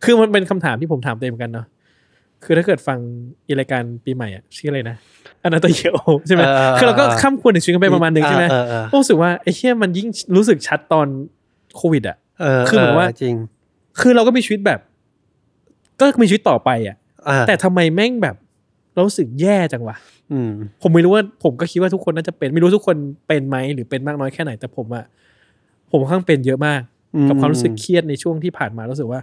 [SPEAKER 5] คือมันเป็นคำถามที่ผมถามตัวเองเหมือนกันเนาะ คือถ้าเกิดฟังอีรายการปีใหม่อะชื่ออะไรนะอนาโตเยโอใช่ไหม
[SPEAKER 4] เออ
[SPEAKER 5] คือเราก็ข้ามควรในชีวิตกันไปประมาณหนึ่งใช่ไหม
[SPEAKER 4] เออเออ
[SPEAKER 5] รู้สึกว่าไอ้เชี่ยมันยิ่งรู้สึกชัดตอนโควิดอะ
[SPEAKER 4] เออ
[SPEAKER 5] คือเหมือนว่า
[SPEAKER 4] จริง
[SPEAKER 5] คือเราก็มีชีวิตแบบ ก็มีชีวิตต่อไปอะ
[SPEAKER 4] อ่า
[SPEAKER 5] แต่ทำไมแม่งแบบเรารู้สึกแย่จังวะ
[SPEAKER 4] อืม
[SPEAKER 5] ผมไม่รู้ว่าผมก็คิดว่าทุกคนน่าจะเป็น ไม่รู้ทุกคนเป็นไหมหรือเป็นมากน้อยแค่ไหนแต่ผมอะผมค่อนข้างเป็นเยอะมาก
[SPEAKER 4] อืม
[SPEAKER 5] กับความรู้สึกเครียดในช่วงที่ผ่านมารู้สึกว่า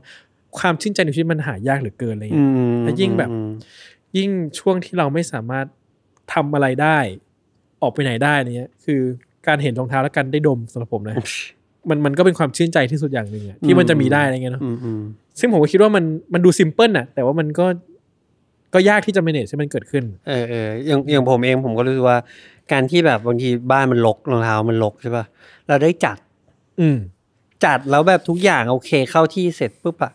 [SPEAKER 5] ความชื่นใจในชีวิตมันหายากเหลือเกินอะไร
[SPEAKER 4] อื
[SPEAKER 5] เงี้ย
[SPEAKER 4] ม
[SPEAKER 5] แล้วยิ่งแบบ
[SPEAKER 4] อืม
[SPEAKER 5] ยิ่งช่วงที่เราไม่สามารถทำอะไรได้ ออกไปไหนได้เนี้ย คือการเห็นรองเท้าและการได้ดมสำหรับผมนะมันมันก็เป็นความชื่นใจที่สุดอย่างหนึ่งอะที่มันจะมีได้อะไรเงี้ยเนาะ
[SPEAKER 4] อืมอืม
[SPEAKER 5] ซึ่งผมก็คิดว่ามันมันดูซิมเพิลน่ะแต่ว่ามันก็ก็ยากที่จะ manage ให้มันเกิดขึ้น
[SPEAKER 4] เออเอออย่างอย่างผมเองผมก็รู้สึกว่า การที่แบบบางทีบ้านมันรกรองเท้ามันรกใช่ป่ะเราได้จัด
[SPEAKER 5] อืม
[SPEAKER 4] จัดแล้วแบบทุกอย่างโอเคเข้าที่เสร็จปุ๊บอะ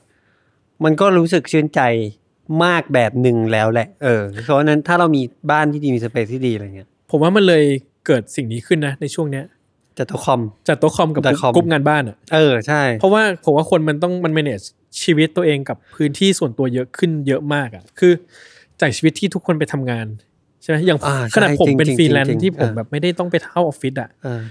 [SPEAKER 4] มันก็รู้สึกชื่นใจมากแบบหนึ่งแล้วแหละ เออ เพราะฉะนั้นถ้าเรามีบ้านที่ดีมีสเปซที่ดีอะไรเงี้ย
[SPEAKER 5] ผมว่ามันเลยเกิดสิ่งนี้ขึ้นนะในช่วงเนี้ย
[SPEAKER 4] จัดตัวคอม
[SPEAKER 5] จัดโต๊ะคอมกับ
[SPEAKER 4] จัดคอม
[SPEAKER 5] กรุ๊ปงานบ้านอะ
[SPEAKER 4] เออใช่
[SPEAKER 5] เพราะว่าผมว่าคนมันต้องมัน manage ชีวิตตัวเองกับพื้นที่ส่วนตัวเยอะขึ้นเยอะมากอะ คือจากชีวิตที่ทุกคนไปทำงานใช่ไหมอย่าง
[SPEAKER 4] อ่า
[SPEAKER 5] ขนาด
[SPEAKER 4] ใช่
[SPEAKER 5] ผมเป็น
[SPEAKER 4] จริงๆ
[SPEAKER 5] ฟรีแลนซ์
[SPEAKER 4] จริงๆ
[SPEAKER 5] ที่ผม
[SPEAKER 4] เออ
[SPEAKER 5] แบบไม่ได้ต้องไปเข้าออฟฟิศอะ
[SPEAKER 4] เออ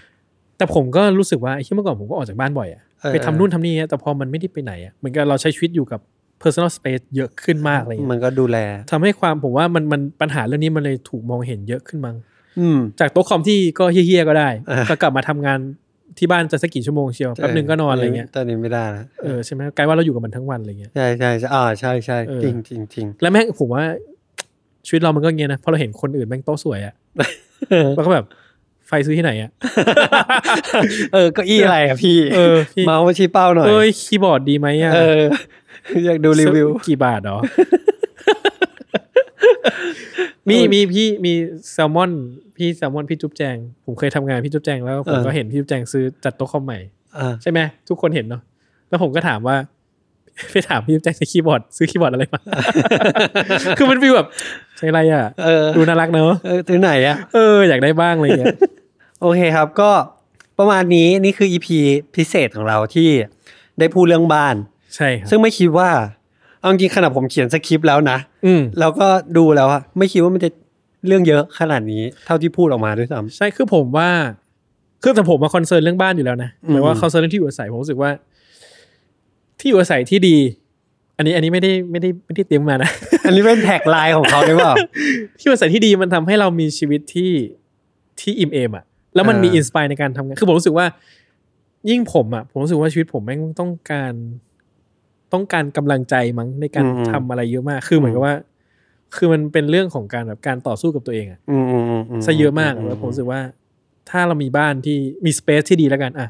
[SPEAKER 5] แต่ผมก็รู้สึกว่าไอ้ที่เมื่อก่อนผมก็ออกจากบ้านบ่อยอะ
[SPEAKER 4] เออ
[SPEAKER 5] ไปทำนู่นทำนี่อะแต่พอมันไม่ได้ไปไหนอะเหมือนกับเราใช้ชีวิตอยู่กับ personal space เยอะขึ้นมากอะไรอย่างเงี้
[SPEAKER 4] นก็ดูแล
[SPEAKER 5] ทำให้ความผมว่ามันมันปัญหาเรื่องนี้มันเลยถูกมองเห็นเยอะขึ้นมั้ง
[SPEAKER 4] อืม
[SPEAKER 5] จากโต๊ะคอมที่ก็เฮี้ยๆก็ได้
[SPEAKER 4] เออ
[SPEAKER 5] ก็กลับมาทำงานที่บ้านจะสักกี่ชั่วโมงเชียวแป๊บหนึ่งก็นอนอะไรเงี้ย
[SPEAKER 4] ตอนนี้ไม่ได้แล้ว
[SPEAKER 5] เออใช่ไหมกลายว่าเราอยู่กับมันทั้งวันอะไรเงี้ย
[SPEAKER 4] ใช่ใช่ใช่อ่าใช่ใช่
[SPEAKER 5] เออ
[SPEAKER 4] จริงจริงจริง
[SPEAKER 5] แล้วแม่งผมว่าชีวิตเรามันก็เงี้ยนะเพราะเราเห็นคนอื่นแม่งโต๊ะสวยอะแล้วก็แบบไฟซื้อที่ไหนอะ
[SPEAKER 4] เออเก็อี้อะไรอะพี่
[SPEAKER 5] เออพี่
[SPEAKER 4] เมาส์มาชี้เป้าหน่อย
[SPEAKER 5] เอ้ยคีย์บอร์ดดีไหมอะ
[SPEAKER 4] เออ อยากดูรีวิว
[SPEAKER 5] กี่บาทเหรอมีมีพี่มีแซลมอน พี่แซลมอนพี่จุ๊บแจง ผมเคยทำงานพี่จุ๊บแจงแล้วผมก็
[SPEAKER 4] เออ
[SPEAKER 5] เห็นพี่จุ๊บแจงซื้อจัดโต๊ะคอมใหม่
[SPEAKER 4] อ่า
[SPEAKER 5] ใช่ไหมทุกคนเห็นเนาะแล้วผมก็ถามว่าไปถามพี่แจ็คใช้คีย์บอร์ดซื้อคีย์บอร์ดอะไรมาคือมัน feel แบบใช้อะไรอะ
[SPEAKER 4] เออ
[SPEAKER 5] ดูน่ารักเนอะ
[SPEAKER 4] เออถึงไหนอะ
[SPEAKER 5] เอออยากได้บ้างอะไรเงี้ย
[SPEAKER 4] โอเคครับก็ประมาณนี้นี่คือ EPพิเศษของเราที่ได้พูดเรื่องบ้าน
[SPEAKER 5] ใช่ครับ
[SPEAKER 4] ซึ่งไม่คิดว่าเอาจริงๆขนาดผมเขียนสคริปต์แล้วนะ
[SPEAKER 5] อืม
[SPEAKER 4] แล้วก็ดูแล้วอะไม่คิดว่ามันจะเรื่องเยอะขนาดนี้เท่าที่พูดออกมาด้วยซ้ำ
[SPEAKER 5] ใช่คือผมว่าคือแต่ผมมา concern เรื่องบ้านอยู่แล้วนะ
[SPEAKER 4] อืม
[SPEAKER 5] หมายว่า concern เรื่องที่อยู่อาศัยผมรู้สึกว่า ที่อยู่อาศัยที่ดี อันนี้อันนี้ไม่ได้ไม่ได้ไม่ได้เตรียมมานะ
[SPEAKER 4] อันนี้เป็น tagline ของเขาหรือเปล่า
[SPEAKER 5] ที่อยู่อาศัยที่ดีมันทำให้เรามีชีวิตที่ที่อิ่มเอมอะแล้วมันมี
[SPEAKER 4] เออ
[SPEAKER 5] inspire ในการทำงานคือผมรู้สึกว่า ยิ่งผมอะผมรู้สึกว่าชีวิตผมแม่งต้องการ ต้องการกำลังใจมั้งในการทำอะไรเยอะมาก คือเหมือนกับว่า คือมันเป็นเรื่องของการแบบการต่อสู้กับตัวเองอะ
[SPEAKER 4] อืมอืมอืมม
[SPEAKER 5] ซะเยอะมากแล้วผมรู้สึกว่า ถ้าเรามีบ้านที่มี space ที่ดีแล้วกันอะ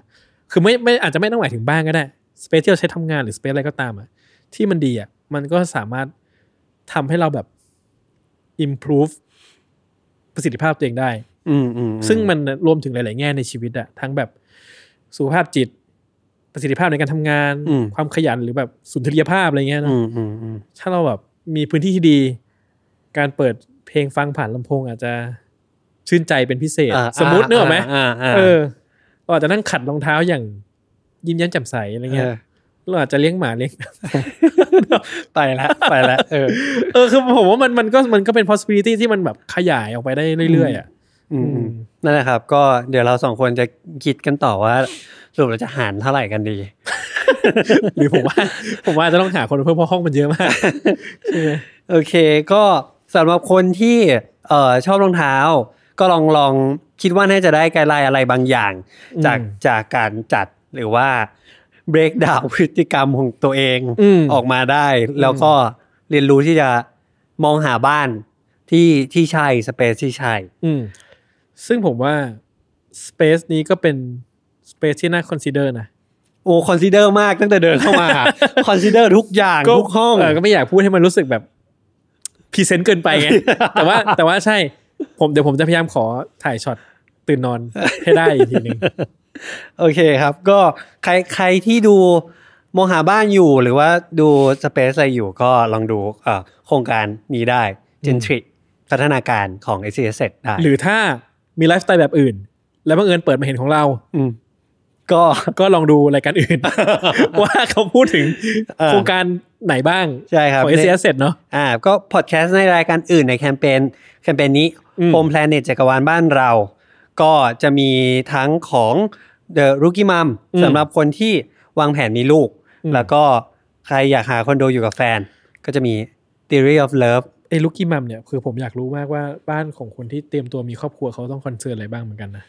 [SPEAKER 5] คือไม่ไม่อาจจะไม่ต้องหมายถึงบ้านก็ได้ space ที่เราใช้ทำงานหรือ space อะไรก็ตามอะที่มันดีอะมันก็สามารถทำให้เราแบบ improve ประสิทธิภาพตัวเองได้
[SPEAKER 4] อืมอืม
[SPEAKER 5] ซึ่งมันรวมถึงหลาย ๆ แง่ในชีวิตอะทั้งแบบสุขภาพจิต ประสิทธิภาพในการทำงาน ความขยันหรือแบบสุนทรียภาพอะไรเงี้ยเนอะ
[SPEAKER 4] อืมอืมอืม
[SPEAKER 5] ถ้าเราแบบมีพื้นที่ที่ดี การเปิดเพลงฟังผ่านลำโพง อาจจะชื่นใจเป็นพิเศษ
[SPEAKER 4] อ่า
[SPEAKER 5] สมมติเนกอะไหม
[SPEAKER 4] อ่าอ่า
[SPEAKER 5] เออเราอาจจะนั่งขัดรองเท้าอย่างยิ้มแย้มแจ่มใสอะไรเงี้ย
[SPEAKER 4] เออ
[SPEAKER 5] เราอาจจะเลี้ยงหมาเลี้ยง
[SPEAKER 4] ไปแล้วไปแล้วเออ
[SPEAKER 5] เออคือผมว่ามันมันก็มันก็เป็น possibility ที่มันแบบขยายออกไปได้เรื่อยๆอะ
[SPEAKER 4] อืม
[SPEAKER 5] อืม
[SPEAKER 4] นั่นแหละครับ ก็เดี๋ยวเราสองคนจะคิดกันต่อว่าสรุปเราจะหารเท่าไหร่กันดี
[SPEAKER 5] หรือผมว่า ผมว่าจะต้องหาคนเพิ่มเพราะห้องมันเยอะมากใช่ไหม
[SPEAKER 4] โอเค ก็สำหรับคนที่เออชอบรองเท้า ก็ลองลองคิดว่าน่าจะได้ไกด์ไลน์อะไรบางอย่าง จาก
[SPEAKER 5] อืม
[SPEAKER 4] จากการจัดหรือว่า break down พฤติกรรมของตัวเอง
[SPEAKER 5] อืม
[SPEAKER 4] ออกมาได้ แล้วก็เรียนรู้ที่จะมองหาบ้านที่ที่ใช่ space ที่ใช่
[SPEAKER 5] อืม ซึ่งผมว่า Space นี้ก็เป็น Space ที่น่า consider นะ
[SPEAKER 4] โอ้ consider มากตั้งแต่เดินเข้ามา consider ทุกอย่างทุกห้อง
[SPEAKER 5] ก็ไม่อยากพูดให้มันรู้สึกแบบ present เกินไปไงแต่ว่าแต่ว่าใช่ผมเดี๋ยวผมจะพยายามขอถ่ายช็อตตื่นนอนให้ได้อีกทีหนึ่ง
[SPEAKER 4] โอเคครับ ก็ใครใครที่ดูมองหาบ้านอยู่หรือว่าดู space อะไรอยู่ก็ลองดูเอ่อโครงการนี้ได้ g e n t r i พัฒนาการของ s c s ได้
[SPEAKER 5] หรือถ้า มีไลฟ์สไตล์แบบอื่น แล้วบังเอิญเปิดมาเห็นของเรา
[SPEAKER 4] ก็
[SPEAKER 5] ก็ลองดูรายการอื่น ว่าเขาพูดถึง
[SPEAKER 4] เออ
[SPEAKER 5] โครงการไหนบ้าง
[SPEAKER 4] ใช่ครับ
[SPEAKER 5] ของ s อ s เสร็จเนาะ
[SPEAKER 4] อ่าก็พอดแคสต์ในรายการอื่นในแคมเปญแคมเปญนี้
[SPEAKER 5] อืม
[SPEAKER 4] Home Planet จักรวาลบ้านเรา ก็จะมีทั้งของ The Rookie Mom สำหรับคนที่วางแผนมีลูก แล้วก็ใครอยากหาคอนโดอยู่กับแฟน ก็จะมี Theory of Love
[SPEAKER 5] ไอ้ Rookie Mom เนี่ยคือผมอยากรู้มากว่าบ้านของคนที่เตรียมตัวมีครอบครัวเขาต้อง concern อะไรบ้างเหมือนกันนะ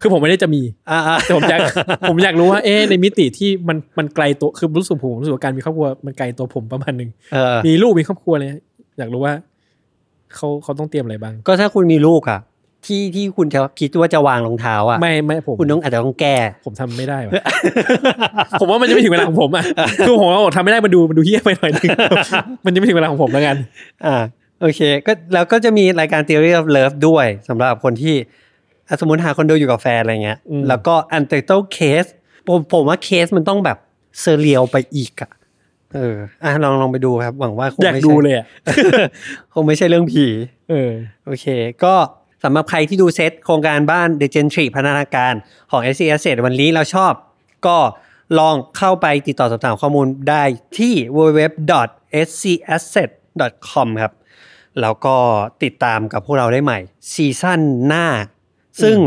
[SPEAKER 5] คือผมไม่ได้จะมี
[SPEAKER 4] อ่า
[SPEAKER 5] แต่ผมอยากผมอยากรู้ว่าเอ๊ะในมิติที่มันมันไกลตัวคือรู้สึกผมรู้สึกว่าการมีครอบครัวมันไกลตัวผมประมาณหนึ่ง
[SPEAKER 4] เออ
[SPEAKER 5] มีลูกมีครอบครัวเลยอยากรู้ว่าเขาเขาต้องเตรียมอะไรบ้าง
[SPEAKER 4] ก็ถ้าคุณมีลูกอะที่ที่คุณจะคิดว่าจะวางรองเท้าอะ
[SPEAKER 5] ไม่ไม่ผม
[SPEAKER 4] คุณต้องอาจจะต้องแก้
[SPEAKER 5] ผมทำไม่ได้วะผมว่ามันจะไม่ถึงเวลาของผมอะคือผมว่าผมทำไม่ได้มันดูมันดูเฮี้ยไปหน่อยนึงมันจะไม่ถึงเวลาของผมแล้วกัน
[SPEAKER 4] อ่า โอเคก็แล้วก็จะมีรายการ Theory of Love ด้วยสำหรับคนที่อะสมมติหาคอนโดอยู่กับแฟนอะไรเงี้ย
[SPEAKER 5] อืม
[SPEAKER 4] แล้วก็ Untitled Case ผมผมว่าเคสมันต้องแบบเซเรียลไปอีกอะเอออะลองลองไปดูครับ หวังว่าคง
[SPEAKER 5] อยาก
[SPEAKER 4] ไม่
[SPEAKER 5] ดู
[SPEAKER 4] ใช่
[SPEAKER 5] เลยอะ
[SPEAKER 4] คงไม่ใช่เรื่องผี
[SPEAKER 5] เออ
[SPEAKER 4] โอเค ก็สำหรับใครที่ดูเซตโครงการบ้าน The Gentry พัฒนาการของ SC Asset วันนี้เราชอบ ก็ลองเข้าไปติดต่อสอบถามข้อมูลได้ที่ www.scasset.com ครับ แล้วก็ติดตามกับพวกเราได้ใหม่ซีซั่นหน้า ซึ่ง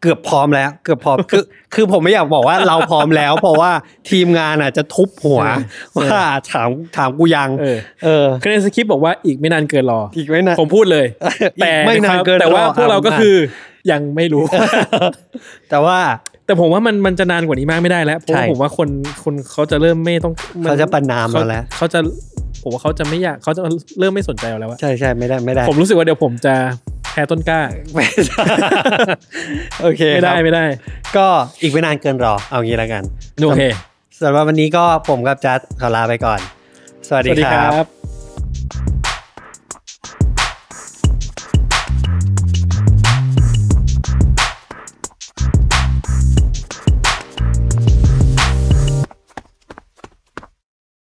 [SPEAKER 4] เกือบพร้อมแล้ว เกือบพร้อมคือ คือผมไม่อยากบอกว่าเราพร้อมแล้ว เพราะว่าทีมงานอะจะทุบหัวว่าถามถามกูยัง
[SPEAKER 5] เออ
[SPEAKER 4] เออ
[SPEAKER 5] คือในสคริปต์บอกว่าอีกไม่นานเกินรอ
[SPEAKER 4] อีกไม่นาน
[SPEAKER 5] ผมพูดเลย
[SPEAKER 4] อีก
[SPEAKER 5] แต่
[SPEAKER 4] ไม่นานเกิน
[SPEAKER 5] แต่ว่าร
[SPEAKER 4] อ
[SPEAKER 5] พวกเราก็
[SPEAKER 4] อะ
[SPEAKER 5] คือยังไม่รู้
[SPEAKER 4] แต่ว่า
[SPEAKER 5] แต่ผมว่ามันมันจะนานกว่านี้มากไม่ได้แล้วเพราะว่า
[SPEAKER 4] ใช่
[SPEAKER 5] ผมว่าคนคนเขาจะเริ่มไม่ต้องมัน
[SPEAKER 4] เขาจะประนาม
[SPEAKER 5] เขา
[SPEAKER 4] เราแล้ว
[SPEAKER 5] เขาจะ ผมว่าเขาจะไม่อยากเขาจะเริ่มไม่สนใจเราแล้วว่า
[SPEAKER 4] ใช่ใช่ไม่ได้ไม่ได้
[SPEAKER 5] ผมรู้สึกว่าเดี๋ยวผมจะแพ้ต้นกล้า
[SPEAKER 4] ไม่ได้โอเค
[SPEAKER 5] ไม่ได้
[SPEAKER 4] ครับ
[SPEAKER 5] ไม่ได้
[SPEAKER 4] ก็อีกไม่นานเกินรอเอางี้แล้วกัน
[SPEAKER 5] โอเค
[SPEAKER 4] สำหรับวันนี้ก็ผมกับจัดขอลาไปก่อน สวัส
[SPEAKER 5] สวัส
[SPEAKER 4] ดี
[SPEAKER 5] ดี
[SPEAKER 4] ค
[SPEAKER 5] ค
[SPEAKER 4] รั
[SPEAKER 5] รับบ